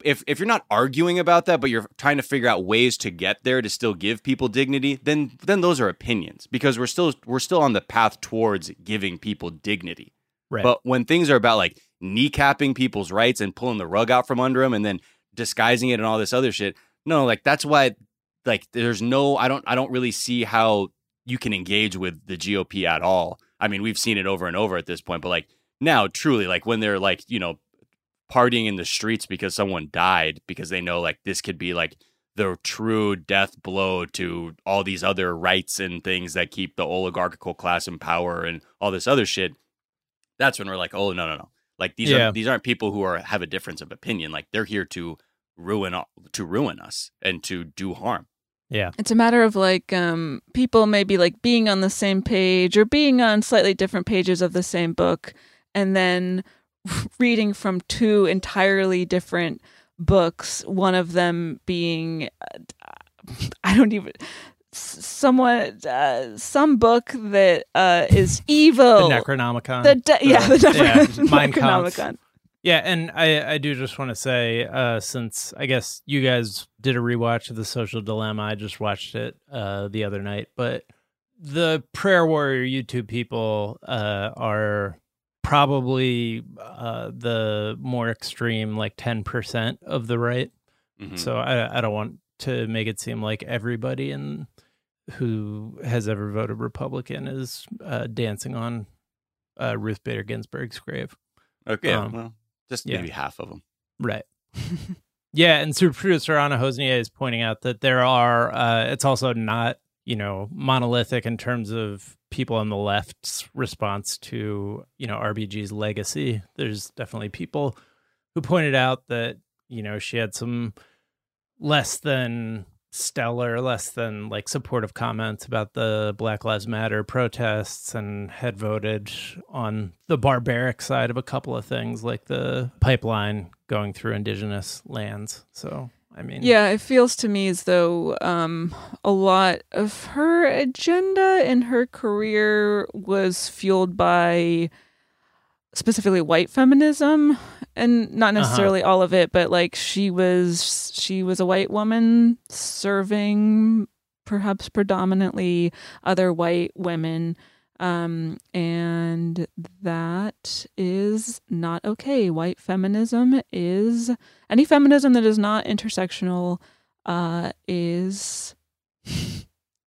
if if you're not arguing about that, but you're trying to figure out ways to get there to still give people dignity, then then those are opinions because we're still we're still on the path towards giving people dignity.
right
But when things are about like kneecapping people's rights and pulling the rug out from under them and then disguising it and all this other shit, no, like that's why like there's no I don't I don't really see how you can engage with the GOP at all. I mean, we've seen it over and over at this point, but like now truly like when they're like, you know, partying in the streets because someone died because they know like this could be like the true death blow to all these other rights and things that keep the oligarchical class in power and all this other shit. That's when we're like oh no no no. Like these
Yeah.
are these aren't people who are have a difference of opinion. Like they're here to ruin all- to ruin us and to do harm.
Yeah.
It's a matter of like um, people maybe like being on the same page or being on slightly different pages of the same book, and then reading from two entirely different books. One of them being, uh, I don't even somewhat uh, some book that uh, is evil.
the necronomicon
The de- yeah, the
yeah,
Necro-
Mein Kampf.
Necronomicon.
Yeah, and I I do just want to say, uh, since I guess you guys did a rewatch of the Social Dilemma, I just watched it uh, the other night. But the Prayer Warrior YouTube people uh, are probably uh, the more extreme, like ten percent of the right.
Mhm.
So I I don't want to make it seem like everybody in who has ever voted Republican is uh, dancing on uh, Ruth Bader Ginsburg's grave.
okay
um,
well just
yeah.
maybe half of them
Right. yeah, and super producer Anna Hosnieh is pointing out that there are. Uh, it's also not you know, monolithic in terms of people on the left's response to, you know, RBG's legacy. There's definitely people who pointed out that, you know, she had some less than stellar, less than like supportive comments about the Black Lives Matter protests and had voted on the barbaric side of a couple of things like the pipeline going through indigenous lands. So, I mean,
Yeah, it feels to me as though um, a lot of her agenda in her career was fueled by specifically white feminism and not necessarily all of it but like she was she was a white woman serving perhaps predominantly other white women um and that is not okay white feminism is any feminism that is not intersectional uh is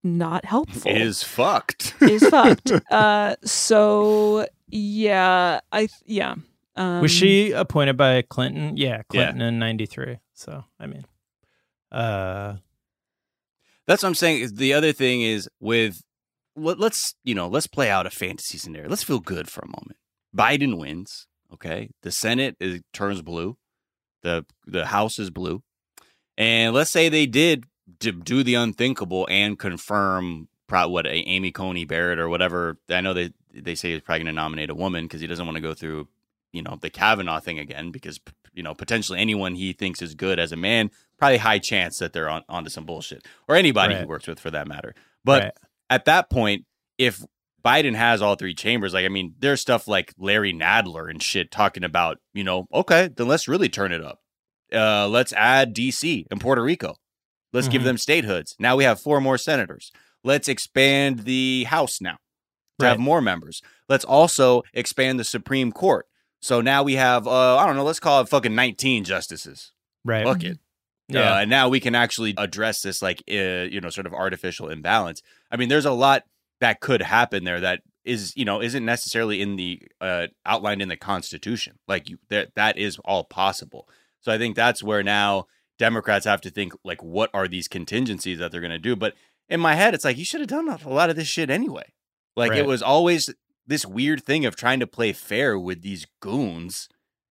not helpful
Is fucked.
is fucked uh so yeah i yeah um,
was she appointed by Clinton? Yeah, Clinton in 93. So, I mean, uh,
That's what I'm saying. The other thing is with let, let's you know let's play out a fantasy scenario. Let's feel good for a moment. Biden wins. Okay, the Senate is, turns blue. the The House is blue, and let's say they did do the unthinkable and confirm what Amy Coney Barrett or whatever. I know they they say he's probably going to nominate a woman because he doesn't want to go through you know the Kavanaugh thing again because you know potentially anyone he thinks is good as a man probably high chance that they're on onto some bullshit or anybody he works with for that matter. But
right.
At that point, if Biden has all three chambers, like I mean, there's stuff like Larry Nadler and shit talking about, you know, okay, then let's really turn it up. Uh, let's add DC and Puerto Rico. Let's give
Mhm.
them statehoods. Now we have four more senators. Let's expand the House now to have more members. Let's also expand the Supreme Court. So now we have, uh, I don't know, let's call it fucking 19 justices.
right.
Fuck it.
Yeah.
Uh, and now we can actually address this like uh, you know sort of artificial imbalance. I mean, there's a lot that could happen there that is you know isn't necessarily in the uh, outlined in the Constitution. Like you, that that is all possible. So I think that's where now Democrats have to think like, what are these contingencies that they're going to do? But in my head, it's like you should have done a lot of this shit anyway. Like
Right.
it was always this weird thing of trying to play fair with these goons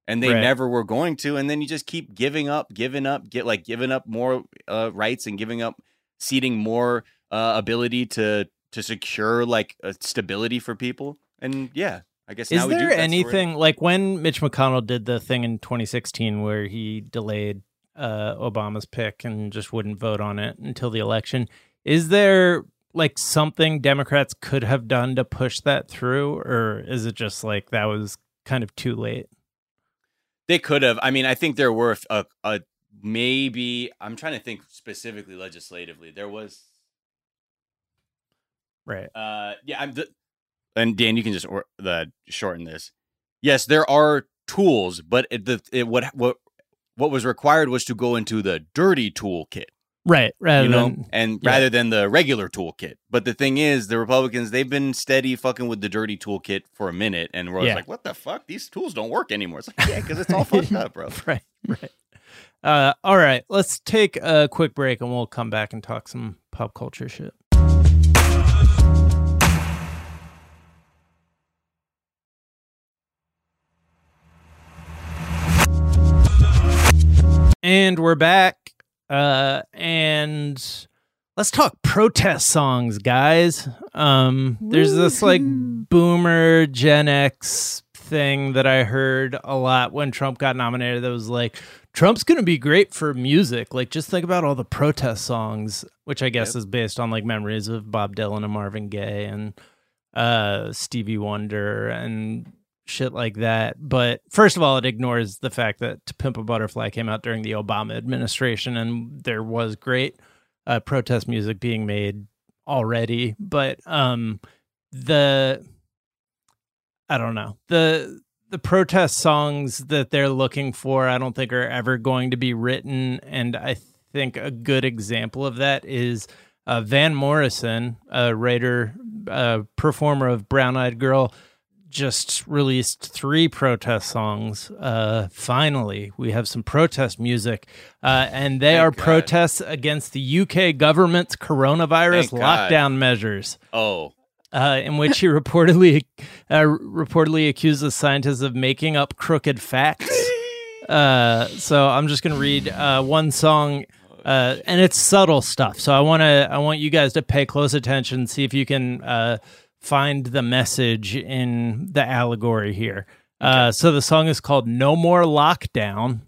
and they
Right.
never were going to and then you just keep giving up giving up get like giving up more uh, rights and giving up ceding more uh, ability to to secure like stability for people and yeah i guess
Is
now we do,
there anything like when Mitch McConnell did the thing in 2016 where he delayed uh, Obama's pick and just wouldn't vote on it until the election? Is there like something Democrats could have done to push that through, or is it just like that was kind of too late?
They could have i mean i think there were a, a maybe i'm trying to think specifically legislatively there was
Right.
Uh, yeah, I'm the, and Dan, you can just or, the shorten this. Yes, there are tools, but it, the it, what what what was required was to go into the dirty toolkit,
Right. Rather
you know,
than
and
yeah.
rather than the regular toolkit. But the thing is, the Republicans they've been steady fucking with the dirty toolkit for a minute, and we're
Yeah.
like, what the fuck? These tools don't work anymore. It's like, yeah, because it's all fucked up, bro.
right. Right. Uh, all right. Let's take a quick break and we'll come back and talk some pop culture shit. And we're back. Uh, and let's talk protest songs, guys. Um, there's this like boomer Gen X thing that I heard a lot when Trump got nominated that was like, Trump's going to be great for music. Like, just think about all the protest songs, which I guess
Yep.
is based on like memories of Bob Dylan and Marvin Gaye and uh, Stevie Wonder and shit like that. But first of all, it ignores the fact that To Pimp a Butterfly came out during the Obama administration and there was great uh, protest music being made already. But um, the I don't know the the protest songs that they're looking for. I don't think are ever going to be written, and I think a good example of that is uh, Van Morrison, a writer, uh, performer of Brown Eyed Girl just released three protest songs. Uh, finally, we have some protest music, uh, and they
Thank
are
God.
protests against the UK government's coronavirus
Thank God.
lockdown measures.
Oh,
uh, in which he reportedly uh, reportedly accuses scientists of making up crooked facts. Uh, so I'm just gonna read uh, one song, uh, and it's subtle stuff. So I want to I want you guys to pay close attention, see if you can uh, find the message in the allegory here. Uh, so the song is called "No More Lockdown."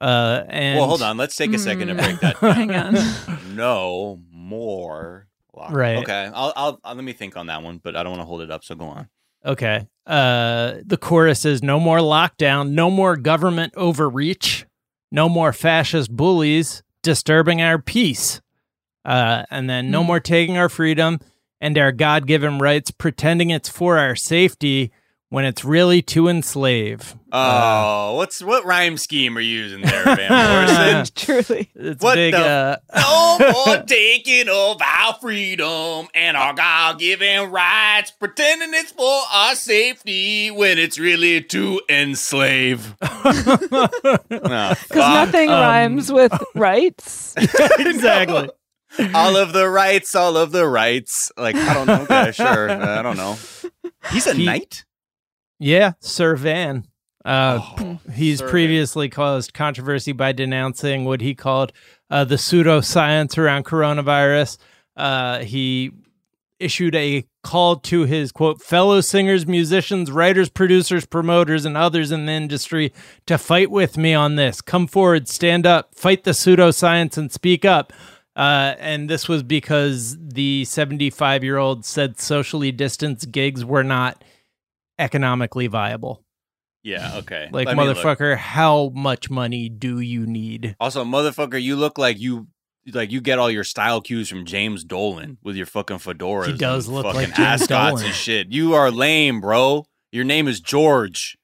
Uh, and
well, hold on. Let's take a second to break that down.
Hang on.
no more. lockdown.
Right.
Okay. I'll, I'll, I'll let me think on that one, but I don't want to hold it up. So go on.
Okay. Uh, the chorus is no more lockdown, no more government overreach, no more fascist bullies disturbing our peace. Uh, and then no
Hmm.
more taking our freedom and our God given rights, pretending it's for our safety when it's really to enslave. Uh,
Oh, what's what rhyme scheme are you using there, Van Morrison?
Truly.
it's
What
big.
the-
uh,
No more taking of our freedom and our God given rights, pretending it's for our safety when it's really to enslave.
Because
Because
nothing
Um,
rhymes with rights.
exactly.
All of the rights, all of the rights. Like, I don't know. Okay, sure. Uh, I don't know. He's a
He-
knight?
Yeah, Sir Van. Uh,
Oh,
He's
Sir Van.
previously caused controversy by denouncing what he called uh, the pseudoscience around coronavirus. Uh, he issued a call to his quote fellow singers, musicians, writers, producers, promoters, and others in the industry to fight with me on this. Come forward, stand up, fight the pseudoscience, and speak up. Uh, and this was because the 75 year old said socially distanced gigs were not economically viable.
Yeah, okay.
Like,
Let
motherfucker, how much money do you need?
Also, motherfucker, you look like you like you get all your style cues from James Dolan with your fucking fedoras.
He does look
fucking
like James
ascots
Dolan.
and shit. You are lame, bro. Your name is George.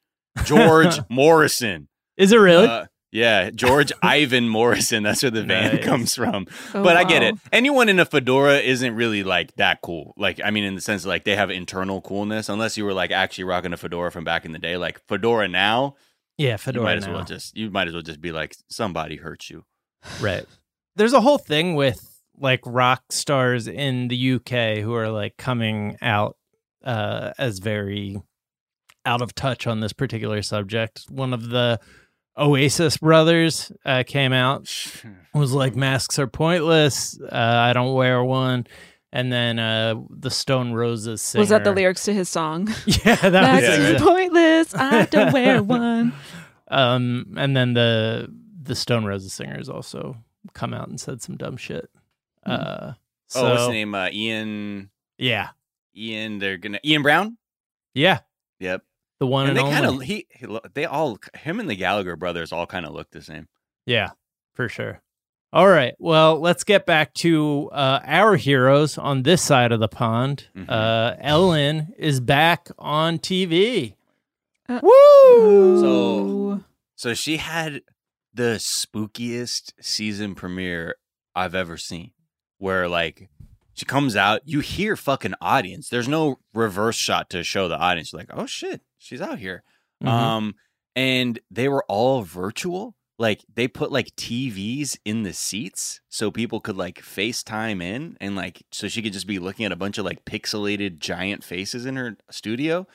George Morrison.
Is it really?
Uh, yeah, George Ivan Morrison. That's where the van
Nice.
comes from.
Oh,
but I get
wow.
it. Anyone in a fedora isn't really like that cool. Like, I mean, in the sense like they have internal coolness, unless you were like actually rocking a fedora from back in the day. Like fedora now,
yeah, fedora.
you might as
now.
well just you might as well just be like somebody hurt you.
right. There's a whole thing with like rock stars in the UK who are like coming out uh, as very out of touch on this particular subject. One of the Oasis brothers uh, came out was like masks are pointless. Uh, I don't wear one. And then uh, the Stone Roses singer.
Was that the lyrics to his song?
Yeah, that
Max
was
is
it.
pointless. I don't wear one.
Um, and then the the Stone Roses singers also come out and said some dumb shit. Uh, so
oh, what's his name? Uh, Ian.
yeah,
Ian. They're gonna Ian Brown.
yeah,
Yep.
The one
and
and,
they kind of he, he they all him and the Gallagher brothers all kind of look the same.
yeah, for sure. All right, well, let's get back to uh, our heroes on this side of the pond.
Mhm.
Uh, Ellen is back on TV.
Uh,
Woo!
So- So she had the spookiest season premiere I've ever seen. Where like she comes out, you hear fucking audience. There's no reverse shot to show the audience. You're like, oh shit, she's out here.
Mhm.
Um, and they were all virtual. Like they put like TVs in the seats so people could like FaceTime in and like so she could just be looking at a bunch of like pixelated giant faces in her studio.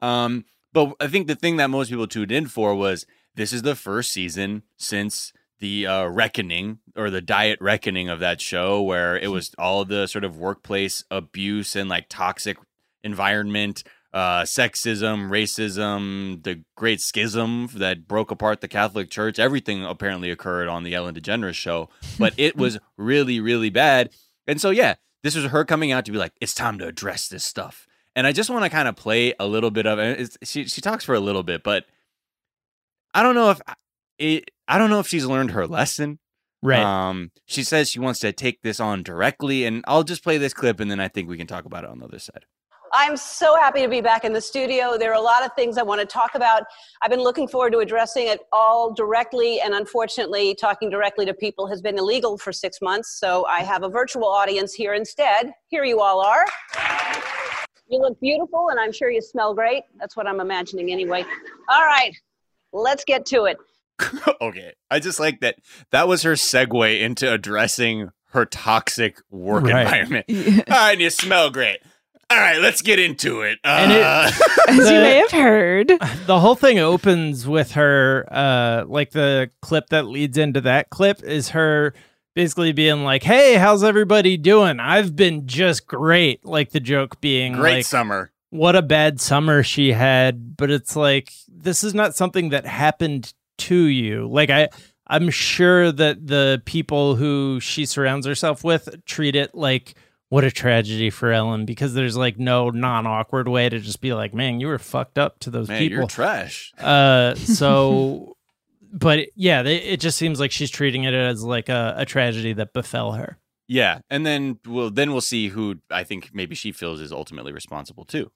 Um, but I think the thing that most people tuned in for was this is the first season since the uh, reckoning or the diet reckoning of that show where it was all the sort of workplace abuse and like toxic environment uh, sexism, racism, the great schism that broke apart the Catholic Church. Everything apparently occurred on the Ellen DeGeneres show, but it was really, really bad. And so, yeah, this was her coming out to be like, it's time to address this stuff. And I just want to kind of play a little bit of it. She she talks for a little bit, but I don't know if it. I don't know if she's learned her lesson.
right.
Um, she says she wants to take this on directly, and I'll just play this clip, and then I think we can talk about it on the other side.
I'm so happy to be back in the studio. There are a lot of things I want to talk about. I've been looking forward to addressing it all directly, and unfortunately, talking directly to people has been illegal for six months. So I have a virtual audience here instead. Here you all are. You look beautiful, and I'm sure you smell great. That's what I'm imagining anyway. All right, let's get to it.
okay. I just like that that was her segue into addressing her toxic work
Right.
environment.
Yeah.
All right, you smell great. All right, let's get into it.
And it-
Uh,
As you may have heard.
the whole thing opens with her uh like the clip that leads into that clip is her basically being like hey how's everybody doing i've been just great like the joke being
great
like
summer.
what a bad summer she had but it's like this is not something that happened to you like i i'm sure that the people who she surrounds herself with treat it like what a tragedy for ellen because there's like no non-awkward way to just be like man you were fucked up to those
Man,
people
you're trash.
uh, so, but yeah, they, it just seems like she's treating it as like a, a tragedy that befell her.
Yeah, and then we'll then we'll see who I think maybe she feels is ultimately responsible too.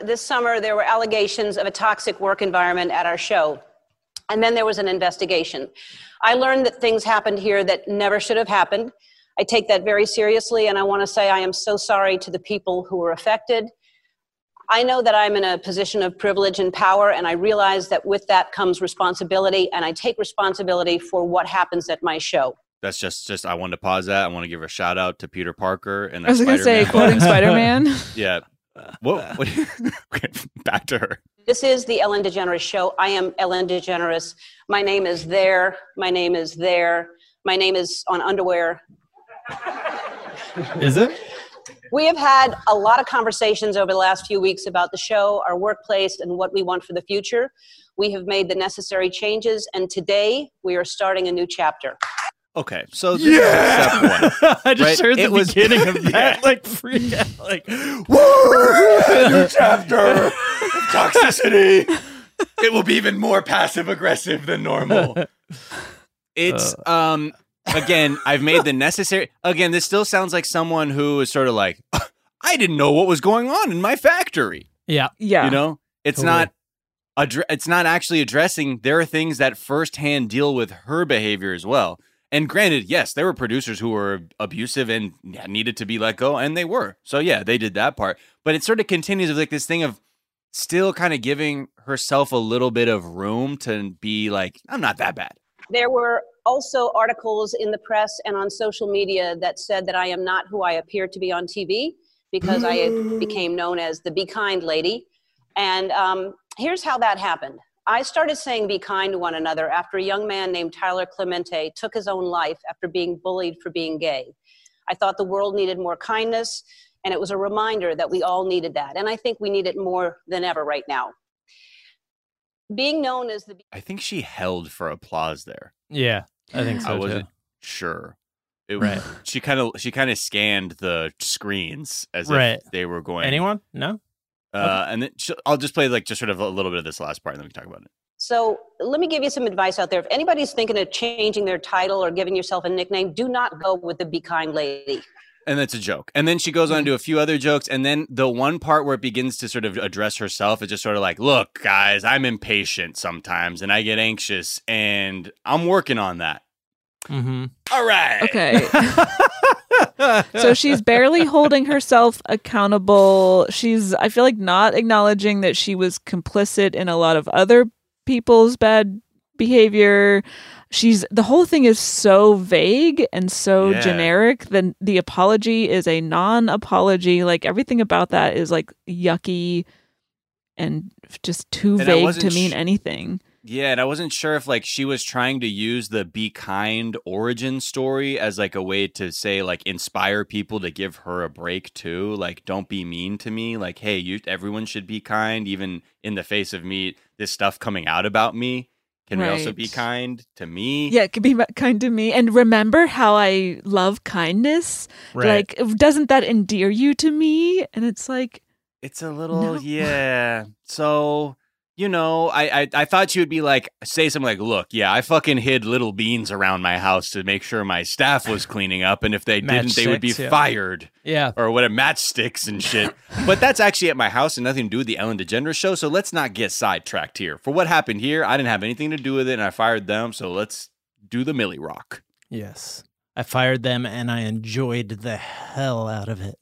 this summer there were allegations of a toxic work environment at our show. And then there was an investigation. I learned that things happened here that never should have happened. I take that very seriously, and I want to say I am so sorry to the people who were affected. I know that I'm in a position of privilege and power, and I realize that with that comes responsibility, and I take responsibility for what happens at my show.
That's just just I wanted to pause that. I want to give a shout out to Peter Parker and
I was going to say, quoting Spider Man.
yeah. What? what okay, back to her.
This is the Ellen DeGeneres Show. I am Ellen DeGeneres. My name is there. My name is there. My name is on underwear.
Is it?
We have had a lot of conversations over the last few weeks about the show, our workplace, and what we want for the future. We have made the necessary changes, and today we are starting a new chapter.
Okay, so this is step one.
I just
Right?
heard the
It was-
beginning of that,
Yeah.
like freak out, like
new chapter toxicity. It will be even more passive aggressive than normal. It's um again, I've made the necessary again, this still sounds like someone who is sort of like I didn't know what was going on in my factory.
yeah,
Yeah.
You know? It's
Totally.
not addre- it's not actually addressing there are things that firsthand deal with her behavior as well. And granted, yes, there were producers who were abusive and needed to be let go, and they were. So yeah, they did that part. But it sort of continues with like this thing of still kind of giving herself a little bit of room to be like, I'm not that bad.
There were also articles in the press and on social media that said that I am not who I appear to be on TV because I became known as the Be Kind lady. And um, here's how that happened. I started saying be kind to one another after a young man named Tyler Clementi took his own life after being bullied for being gay. I thought the world needed more kindness, and it was a reminder that we all needed that. And I think we need it more than ever right now. Being known as the
I think she held for applause there.
yeah, I think so
I
too.
wasn't sure. It,
Right.
She kind of she kind of scanned the screens as
Right.
if they were going.
Anyone? No.
Uh, and then she'll, I'll just play like just sort of a little bit of this last part, and then we can talk about it.
So let me give you some advice out there. If anybody's thinking of changing their title or giving yourself a nickname, do not go with the Be Kind Lady.
And that's a joke. And then she goes on to a few other jokes. And then the one part where it begins to sort of address herself is just sort of like, look, guys, I'm impatient sometimes and I get anxious and I'm working on that.
Mm-hmm.
All right.
Okay. so she's barely holding herself accountable. She's, I feel like, not acknowledging that she was complicit in a lot of other people's bad behavior. She's the whole thing is so vague and so
Yeah.
generic. Then the apology is a non-apology. Like everything about that is like yucky and just too
And
vague to mean
sh-
anything.
Yeah, and I wasn't sure if like she was trying to use the be kind origin story as like a way to say like inspire people to give her a break too. Like don't be mean to me. Like hey, you everyone should be kind even in the face of me this stuff coming out about me. Can we also be kind to me?
Yeah, it could be kind to me. And remember how I love kindness?
Right.
Like, doesn't that endear you to me? And it's like,
It's a little
No.
yeah. So you know, I, I I thought you would be like say something like, "Look, yeah, I fucking hid little beans around my house to make sure my staff was cleaning up, and if they didn't, they would be
yeah.
fired
yeah.
or what a matchsticks and shit." but that's actually at my house and nothing to do with the Ellen DeGeneres show. So let's not get sidetracked here. For what happened here, I didn't have anything to do with it, and I fired them. So let's do the Millie Rock.
Yes. I fired them and I enjoyed the hell out of it.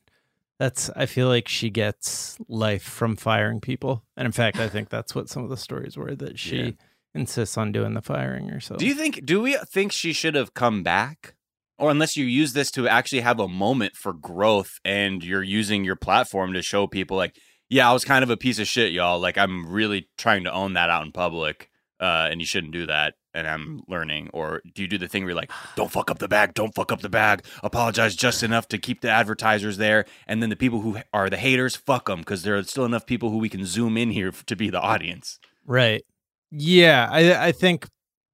That's I feel like she gets life from firing people. And in fact, I think that's what some of the stories were that she
Yeah.
insists on doing the firing or so.
Do you think? Do we think she should have come back? Or unless you use this to actually have a moment for growth, and you're using your platform to show people, like, yeah, I was kind of a piece of shit, y'all. Like, I'm really trying to own that out in public, uh, and you shouldn't do that. And I'm mm. learning. Or do you do the thing where you're like, don't fuck up the bag, don't fuck up the bag, apologize just enough to keep the advertisers there, and then the people who are the haters, fuck them, because there are still enough people who we can zoom in here to be the audience.
Right. Yeah, I I think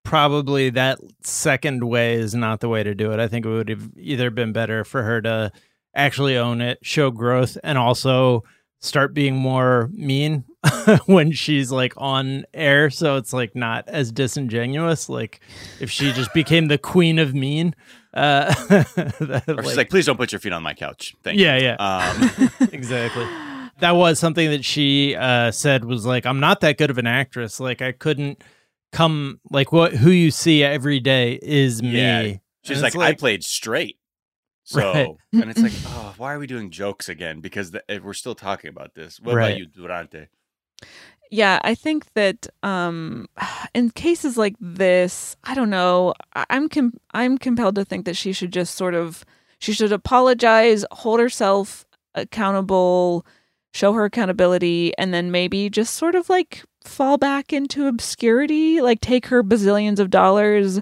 probably that second way is not the way to do it. I think it would have either been better for her to actually own it, show growth, and also start being more mean when she's like on air so it's like not as disingenuous like if she just became the queen of mean uh that,
Or she's like, please don't put your feet on my couch. Thank
yeah
you.
yeah
Um,
exactly. That was something that she uh, said was like, I'm not that good of an actress. Like I couldn't come like what who you see every day is me.
Yeah. She's
it's
like, I played straight. So,
Right.
and it's like, oh, why are we doing jokes again? Because the, eh, we're still talking about this. What
Right.
about you, Durante?
Yeah, I think that um, in cases like this, I don't know. I'm com- I'm compelled to think that she should just sort of she should apologize, hold herself accountable, show her accountability, and then maybe just sort of like fall back into obscurity, like take her bazillions of dollars,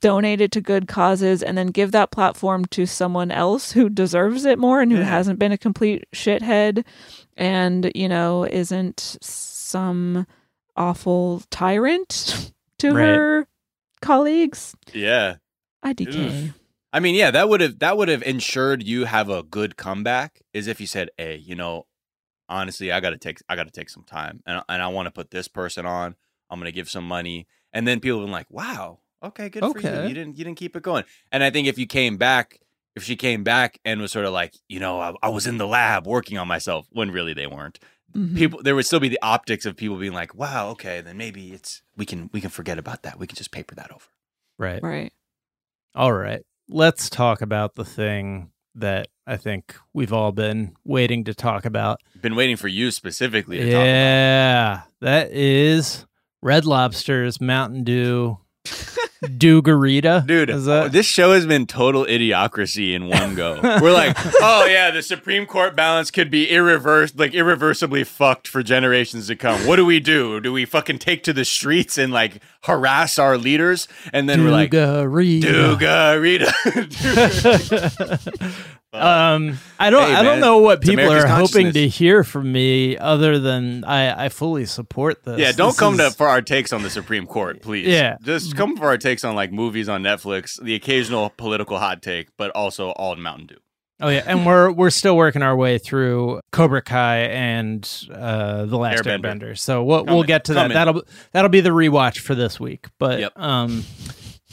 donate it to good causes, and then give that platform to someone else who deserves it more and who
Yeah.
hasn't been a complete shithead and you know isn't some awful tyrant to
Right.
her colleagues
Yeah.
idk
I mean, yeah, that would have that would have ensured you have a good comeback. Is if you said, "Hey, you know, honestly, I got to take I got to take some time, and and I want to put this person on. I'm going to give some money." And then people have been like, "Wow, okay, good for you. You didn't you didn't keep it going." And I think if you came back, if she came back and was sort of like, you know, I, I was in the lab working on myself when really they weren't.
Mhm.
People, there would still be the optics of people being like, "Wow, okay, then maybe it's we can we can forget about that. We can just paper that over."
Right.
right
All right. Let's talk about the thing that I think we've all been waiting to talk about.
Been waiting for you specifically to talk.
Yeah. That is Red Lobster's Mountain Dew Dew
Garita.
Dude, that-
this show has been total idiocracy in one go. We're like, oh yeah, the Supreme Court balance could be irreverse, like irreversibly fucked for generations to come. What do we do? Do we fucking take to the streets and like harass our leaders? And then we're like,
Dew Garita.
Dugarita.
Um, I don't.
Hey,
I don't know what people are hoping to hear from me, other than I, I fully support this.
yeah, don't
This
come to for our takes on the Supreme Court, please.
Yeah.
just come for our takes on like movies on Netflix, the occasional political hot take, but also all in Mountain Dew.
Oh yeah, and we're we're still working our way through Cobra Kai and uh, the Last
Airbender.
Airbender. So we'll we'll
Coming,
get to that. That'll that'll be the rewatch for this week. But
Yep.
um,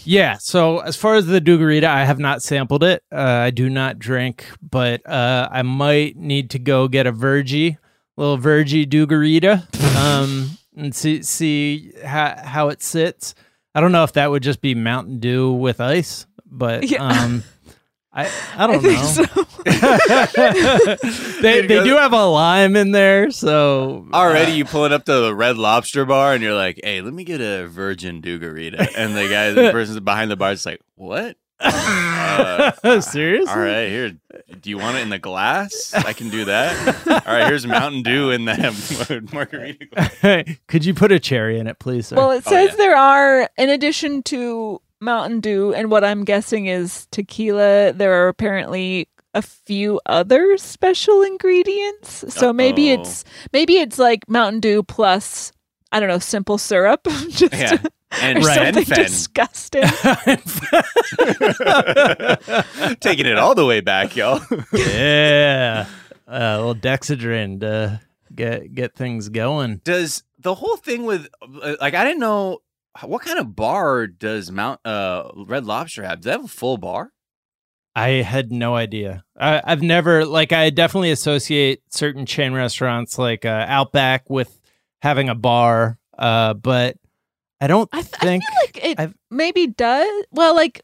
yeah. So as far as the Dew Garita, I have not sampled it. Uh, I do not drink, but uh, I might need to go get a Virgie, little Virgie Dew Garita, um, and see see how how it sits. I don't know if that would just be Mountain Dew with ice, but
Yeah.
um. I, I
i
don't
think
know
so
they they do have a lime in there, so
Already,
uh,
you pulling up to the Red Lobster bar, and you're like, "Hey, let me get a virgin Dew Garita." And the guy, the person's behind the bar, is like, "What? Uh,
seriously.
all right, here. Do you want it in the glass? I can do that. All right, here's Mountain Dew in that margarita glass.
Could you put a cherry in it, please? Sir?
well it
Oh,
says
yeah.
there are in addition to mountain dew and what i'm guessing is tequila there are apparently a few other special ingredients so maybe
Uh-oh.
it's maybe it's like mountain dew plus i don't know simple syrup just
Yeah, and
or something
Fen
disgusting
taking it all the way back, y'all.
yeah, uh, a little Dexedrine to get get things going.
Does the whole thing with uh, like I didn't know what kind of bar does Mount uh Red Lobster have? Do they have a full bar?
I had no idea. I, I've never like I definitely associate certain chain restaurants like uh, Outback with having a bar, uh, but I don't
I, th- I
think
feel like it
I've-
maybe does. Well, like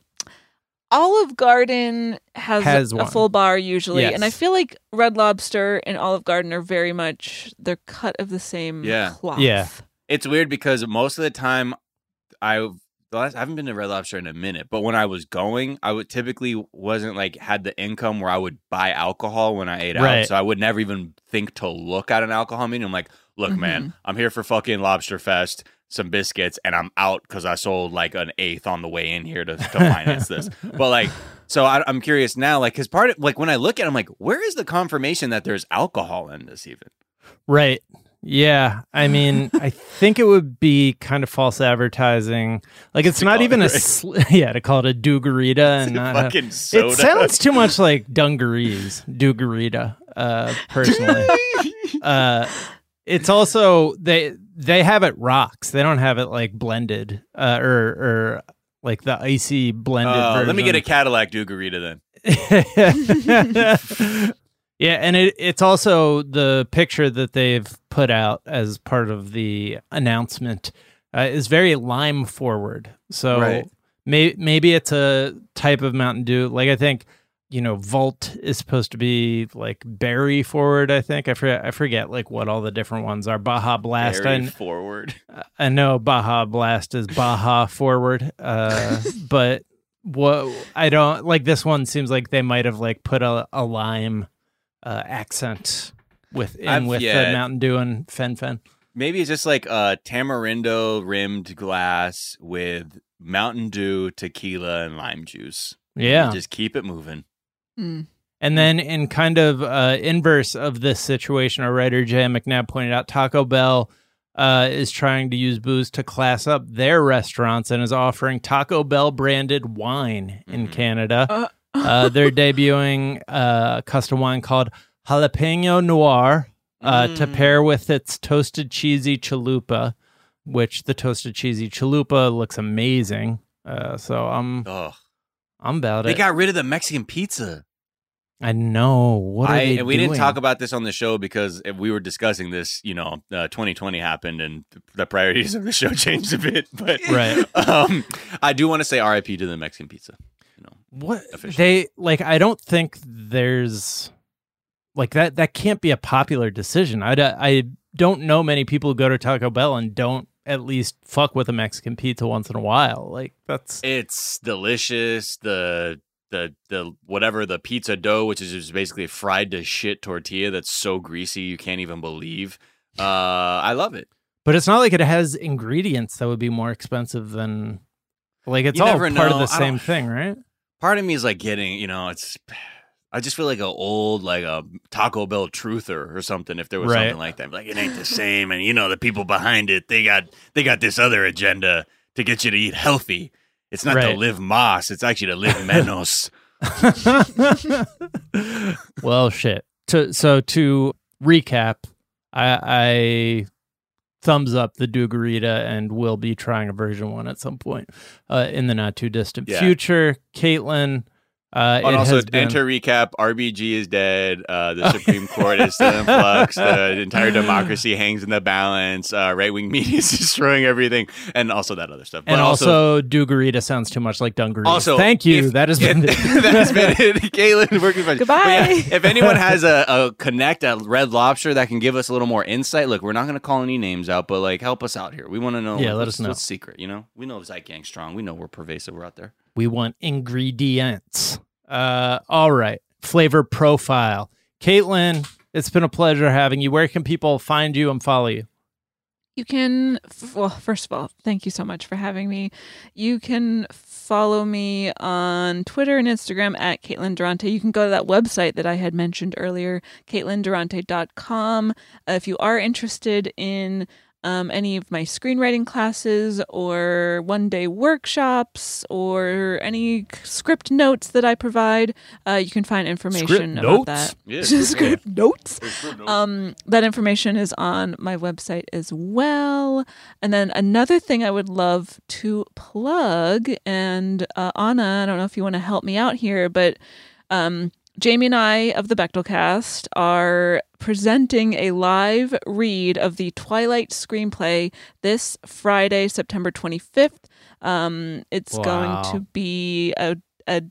Olive Garden has,
Has
a
one.
full bar usually, and I feel like Red Lobster and Olive Garden are very much they're cut of the same
Yeah.
cloth.
Yeah.
It's weird because most of the time, I the last I haven't been to Red Lobster in a minute, but when I was going, I would typically wasn't like had the income where I would buy alcohol when I ate out, so I would never even think to look at an alcohol menu. I'm like, look, man, mm-hmm. I'm here for fucking Lobster Fest, some biscuits, and I'm out because I sold like an eighth on the way in here to, to finance this. But like, so I, I'm curious now, like, because part of like when I look at, it, I'm like, where is the confirmation that there's alcohol in this even?
Right. Yeah. I mean, I think it would be kind of false advertising. Like it's
To
not even
it
a sl- yeah to call it a Dew Garita and not a-
fucking soda.
It sounds too much like dungarees, Dew Garita. Uh, personally, uh, it's also they they have it rocks. They don't have it like blended uh, or or like the icy blended.
Oh, let me get a. Cadillac Dew Garita then.
Yeah, and it, it's also the picture that they've put out as part of the announcement uh, is very lime forward. So
Right.
may, maybe it's a type of Mountain Dew. Like I think you know, Volt is supposed to be like berry forward. I think I forget. I forget like what all the different ones are. Baja Blast.
Very
I,
forward.
I know Baja Blast is Baja forward, uh, but what I don't like this one seems like they might have like put a, a lime uh, accent with in with
yeah.
the Mountain Dew and Fen Fen.
Maybe it's just like a tamarindo rimmed glass with Mountain Dew, tequila, and lime juice.
Yeah,
Just keep it moving.
Mm.
and then in kind of uh, inverse of this situation, our writer Jay McNabb pointed out Taco Bell. Uh, is trying to use booze to class up their restaurants and is offering Taco Bell branded wine in
Mhm.
Canada.
Uh,
Uh, they're debuting a custom wine called Jalapeno Noir uh, to
Mm.
pair with its toasted cheesy chalupa, which the toasted cheesy chalupa looks amazing. Uh, so I'm
Ugh.
I'm about
They
it.
They got rid of the Mexican pizza.
I know what are
I, we didn't talk about this on the show because if we were discussing this, you know, uh, 2020 happened and the priorities of the show changed a bit. But
Right.
um, I do want to say RIP to the Mexican pizza. Know,
what
officially.
they like. I don't think there's like that. That can't be a popular decision. i i don't know many people who go to Taco Bell and don't at least fuck with a Mexican pizza once in a while. Like that's
it's delicious. The the the whatever the pizza dough, which is just basically a fried to shit tortilla that's so greasy you can't even believe. Uh, I love it.
But it's not like it has ingredients that would be more expensive than like it's
You
all part of the
I
same thing, right?
Part of me is like getting, you know, it's. I just feel like an old, like a Taco Bell truther or something. If there was
Right.
something like that, like it ain't the same, and you know the people behind it, they got they got this other agenda to get you to eat healthy. It's not
Right.
to live mas; it's actually to live menos.
well, shit. To, so to recap, I, I thumbs up the Dew Garita and will be trying a version one at some point uh, in the not too distant
Yeah.
future. Caitlin, uh,
and
it
also,
been-
enter recap: RBG is dead. Uh, the Supreme Court is still in flux. The entire democracy hangs in the balance. Uh, right wing media is destroying everything, and also that other stuff.
and
But
also, Dew Garita sounds too much like Dungarees.
Also,
thank you.
if-
that has been
that has been it. Caitlin, working for
Goodbye.
Yeah, if anyone has a, a connect at Red Lobster that can give us a little more insight, look, we're not going to call any names out, but like help us out here. We want to know.
Yeah,
like,
let us know.
what's secret. You know, we know Zeit Gang strong. We know we're pervasive. We're out there.
We want ingredients. Uh, all right. Flavor profile. Caitlin, it's been a pleasure having you. Where can people find you and follow you?
You can, well, first of all, thank you so much for having me. You can follow me on Twitter and Instagram at Caitlin Durante. You can go to that website that I had mentioned earlier, CaitlinDurante.com. Uh, if you are interested in um, any of my screenwriting classes or one day workshops or any script notes that I provide, uh, you can find information about
notes?
that.
Yeah.
script notes. Um, that information is on my website as well. And then another thing I would love to plug, and uh, Anna, I don't know if you want to help me out here, but um, Jamie and I of the Bechdel Cast are presenting a live read of the Twilight screenplay this Friday, September 25th. Um, it's
Wow.
going to be a, a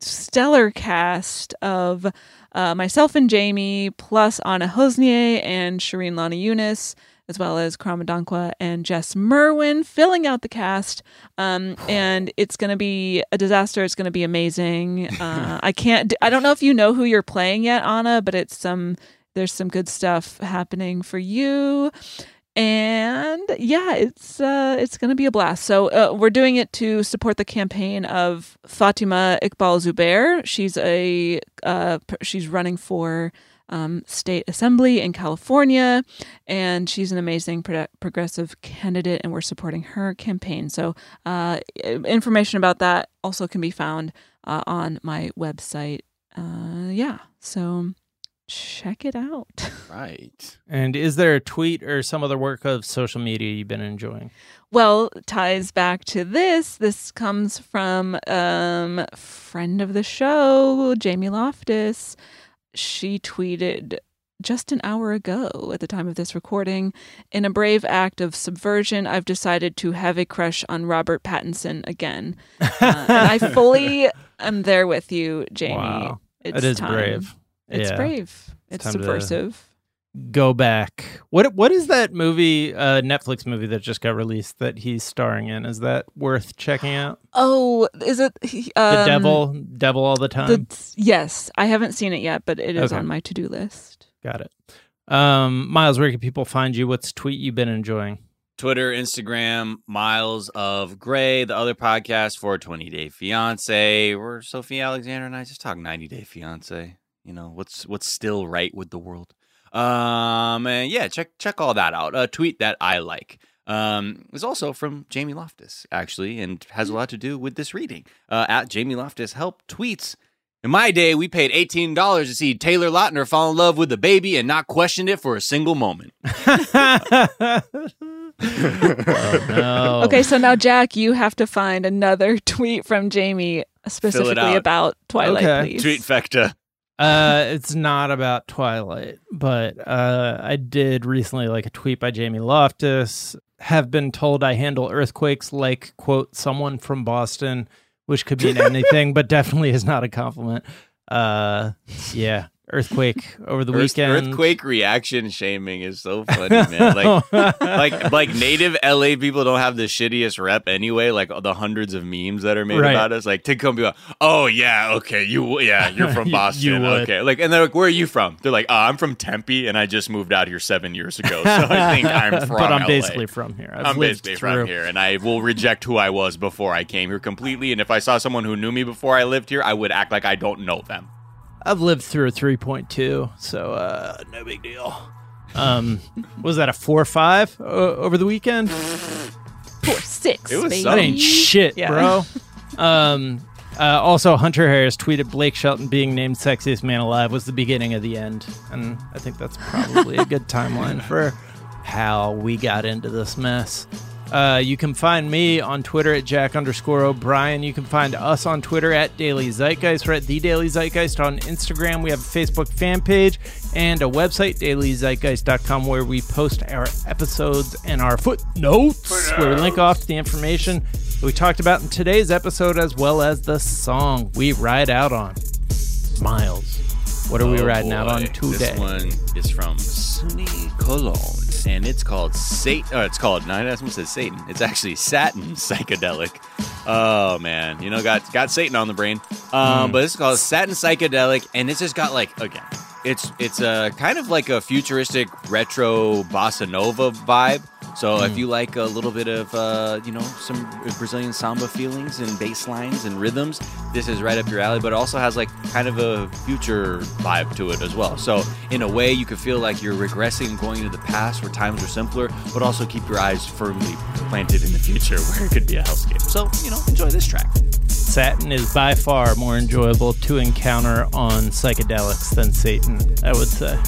stellar cast of uh, myself and Jamie, plus Anna Hosnieh and Shireen Lana Yunus, as well as Krama and Jess Merwin filling out the cast. Um, and it's going to be a disaster. It's going to be amazing. Uh, I can't, I don't know if you know who you're playing yet, Anna, but it's some, there's some good stuff happening for you and yeah, it's uh, it's going to be a blast. So uh, we're doing it to support the campaign of Fatima Iqbal Zubair. She's a uh, she's running for um, state assembly in California, and she's an amazing pro- progressive candidate, and we're supporting her campaign. So uh, information about that also can be found uh, on my website. Uh, yeah, so check it out.
Right.
And is there a tweet or some other work of social media you've been enjoying?
Well, ties back to this. This comes from um friend of the show, Jamie Loftus. She tweeted just an hour ago at the time of this recording. In a brave act of subversion, I've decided to have a crush on Robert Pattinson again. Uh, and I fully am there with you, Jamie.
Wow.
It's
It is brave.
It's
Yeah.
brave. It's,
to-
subversive.
Go back. What what is that movie, uh, Netflix movie that just got released that he's starring in? Is that worth checking out?
Oh, is it he-
The
um,
Devil, Devil all the time.
The, yes, I haven't seen it yet, but it is
Okay.
on my to-do list.
Got it. Um, Miles, where can people find you? What's tweet you've been enjoying?
Twitter, Instagram, Miles of Gray, the other podcast for 20 Day Fiance, where Sophie Alexander and I just talk 90 Day Fiance. You know, what's what's still right with the world. Um and yeah, check check all that out. A tweet that I like. Um is also from Jamie Loftus, actually, and has a lot to do with this reading. Uh at Jamie Loftus help tweets. In my day, we paid $18 to see Taylor Lautner fall in love with a baby and not questioned it for a single moment.
oh, no.
Okay, so now Jack, you have to find another tweet from Jamie specifically about Twilight,
Okay.
please.
Tweet Fecta.
Uh, it's not about Twilight, but uh, I did recently like a tweet by Jamie Loftus. Have been told I handle earthquakes like quote someone from Boston, which could mean anything, but definitely is not a compliment. Uh, yeah, earthquake over the
Earth-
weekend.
Earthquake reaction shaming is so funny, man. Like, like, like native LA people don't have the shittiest rep anyway. Like the hundreds of memes that are made
Right.
about us. Like to come be like, oh yeah, okay, you, yeah, you're from Boston,
you would.
okay. Like, and they're like, where are you from? They're like, oh, I'm from Tempe, and I just moved out here seven years ago, so I think I'm from.
but I'm
LA.
basically from here. I've
I'm
lived
basically
through.
from here, and I will reject who I was before I came here completely. And if I saw someone who knew me before I lived here, I would act like I don't know them.
I've lived through a 3.2, so uh, no big deal. Um, was that a four or five uh, over the weekend?
Four six.
It was
baby.
That ain't shit,
Yeah.
bro. um, uh, also, Hunter Harris tweeted Blake Shelton being named sexiest man alive was the beginning of the end, and I think that's probably a good timeline for how we got into this mess. Uh, you can find me on Twitter at Jack underscore O'Brien. You can find us on Twitter at Daily Zeitgeist. We're at The Daily Zeitgeist on Instagram. We have a Facebook fan page and a website, dailyzeitgeist.com, where we post our episodes and our footnotes, where we link off to the information that we talked about in today's episode, as well as the song we ride out on. Miles, what are we
Oh,
riding out on
boy.
today?
This one is from Colón, and it's called Satan. Oh, it's called. No, I almost said Satan. It's actually Satin Psychedelic. Oh man, you know, got got Satan on the brain. Um, but it's called Satin Psychedelic, and it's just got like again, it's it's a kind of like a futuristic retro bossa nova vibe. So if you like a little bit of uh, you know some Brazilian samba feelings and bass lines and rhythms, this is right up your alley. But it also has like kind of a future vibe to it as well. So in a way, you could feel like you're regressing and going into the past where times were simpler, but also keep your eyes firmly planted in the future where it could be a hellscape. So you know, enjoy this track.
Satin is by far more enjoyable to encounter on psychedelics than Satan, I would say.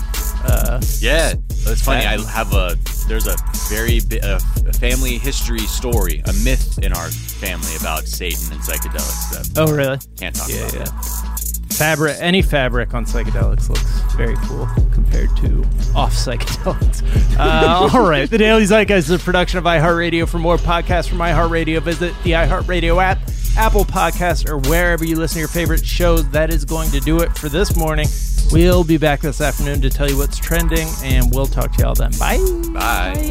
Uh,
Yeah, it's funny. I have a there's a very bi- a family history story, a myth in our family about Satan and psychedelics that
oh, really?
can't talk
Yeah,
about.
yeah. Fabric, any fabric on psychedelics looks very cool compared to off psychedelics. Uh, all right, the Daily Zeitgeist is a production of iHeartRadio. For more podcasts from iHeartRadio, visit the iHeartRadio app, Apple Podcasts, or wherever you listen to your favorite shows. That is going to do it for this morning. We'll be back this afternoon to tell you what's trending, and we'll talk to y'all then. Bye.
Bye.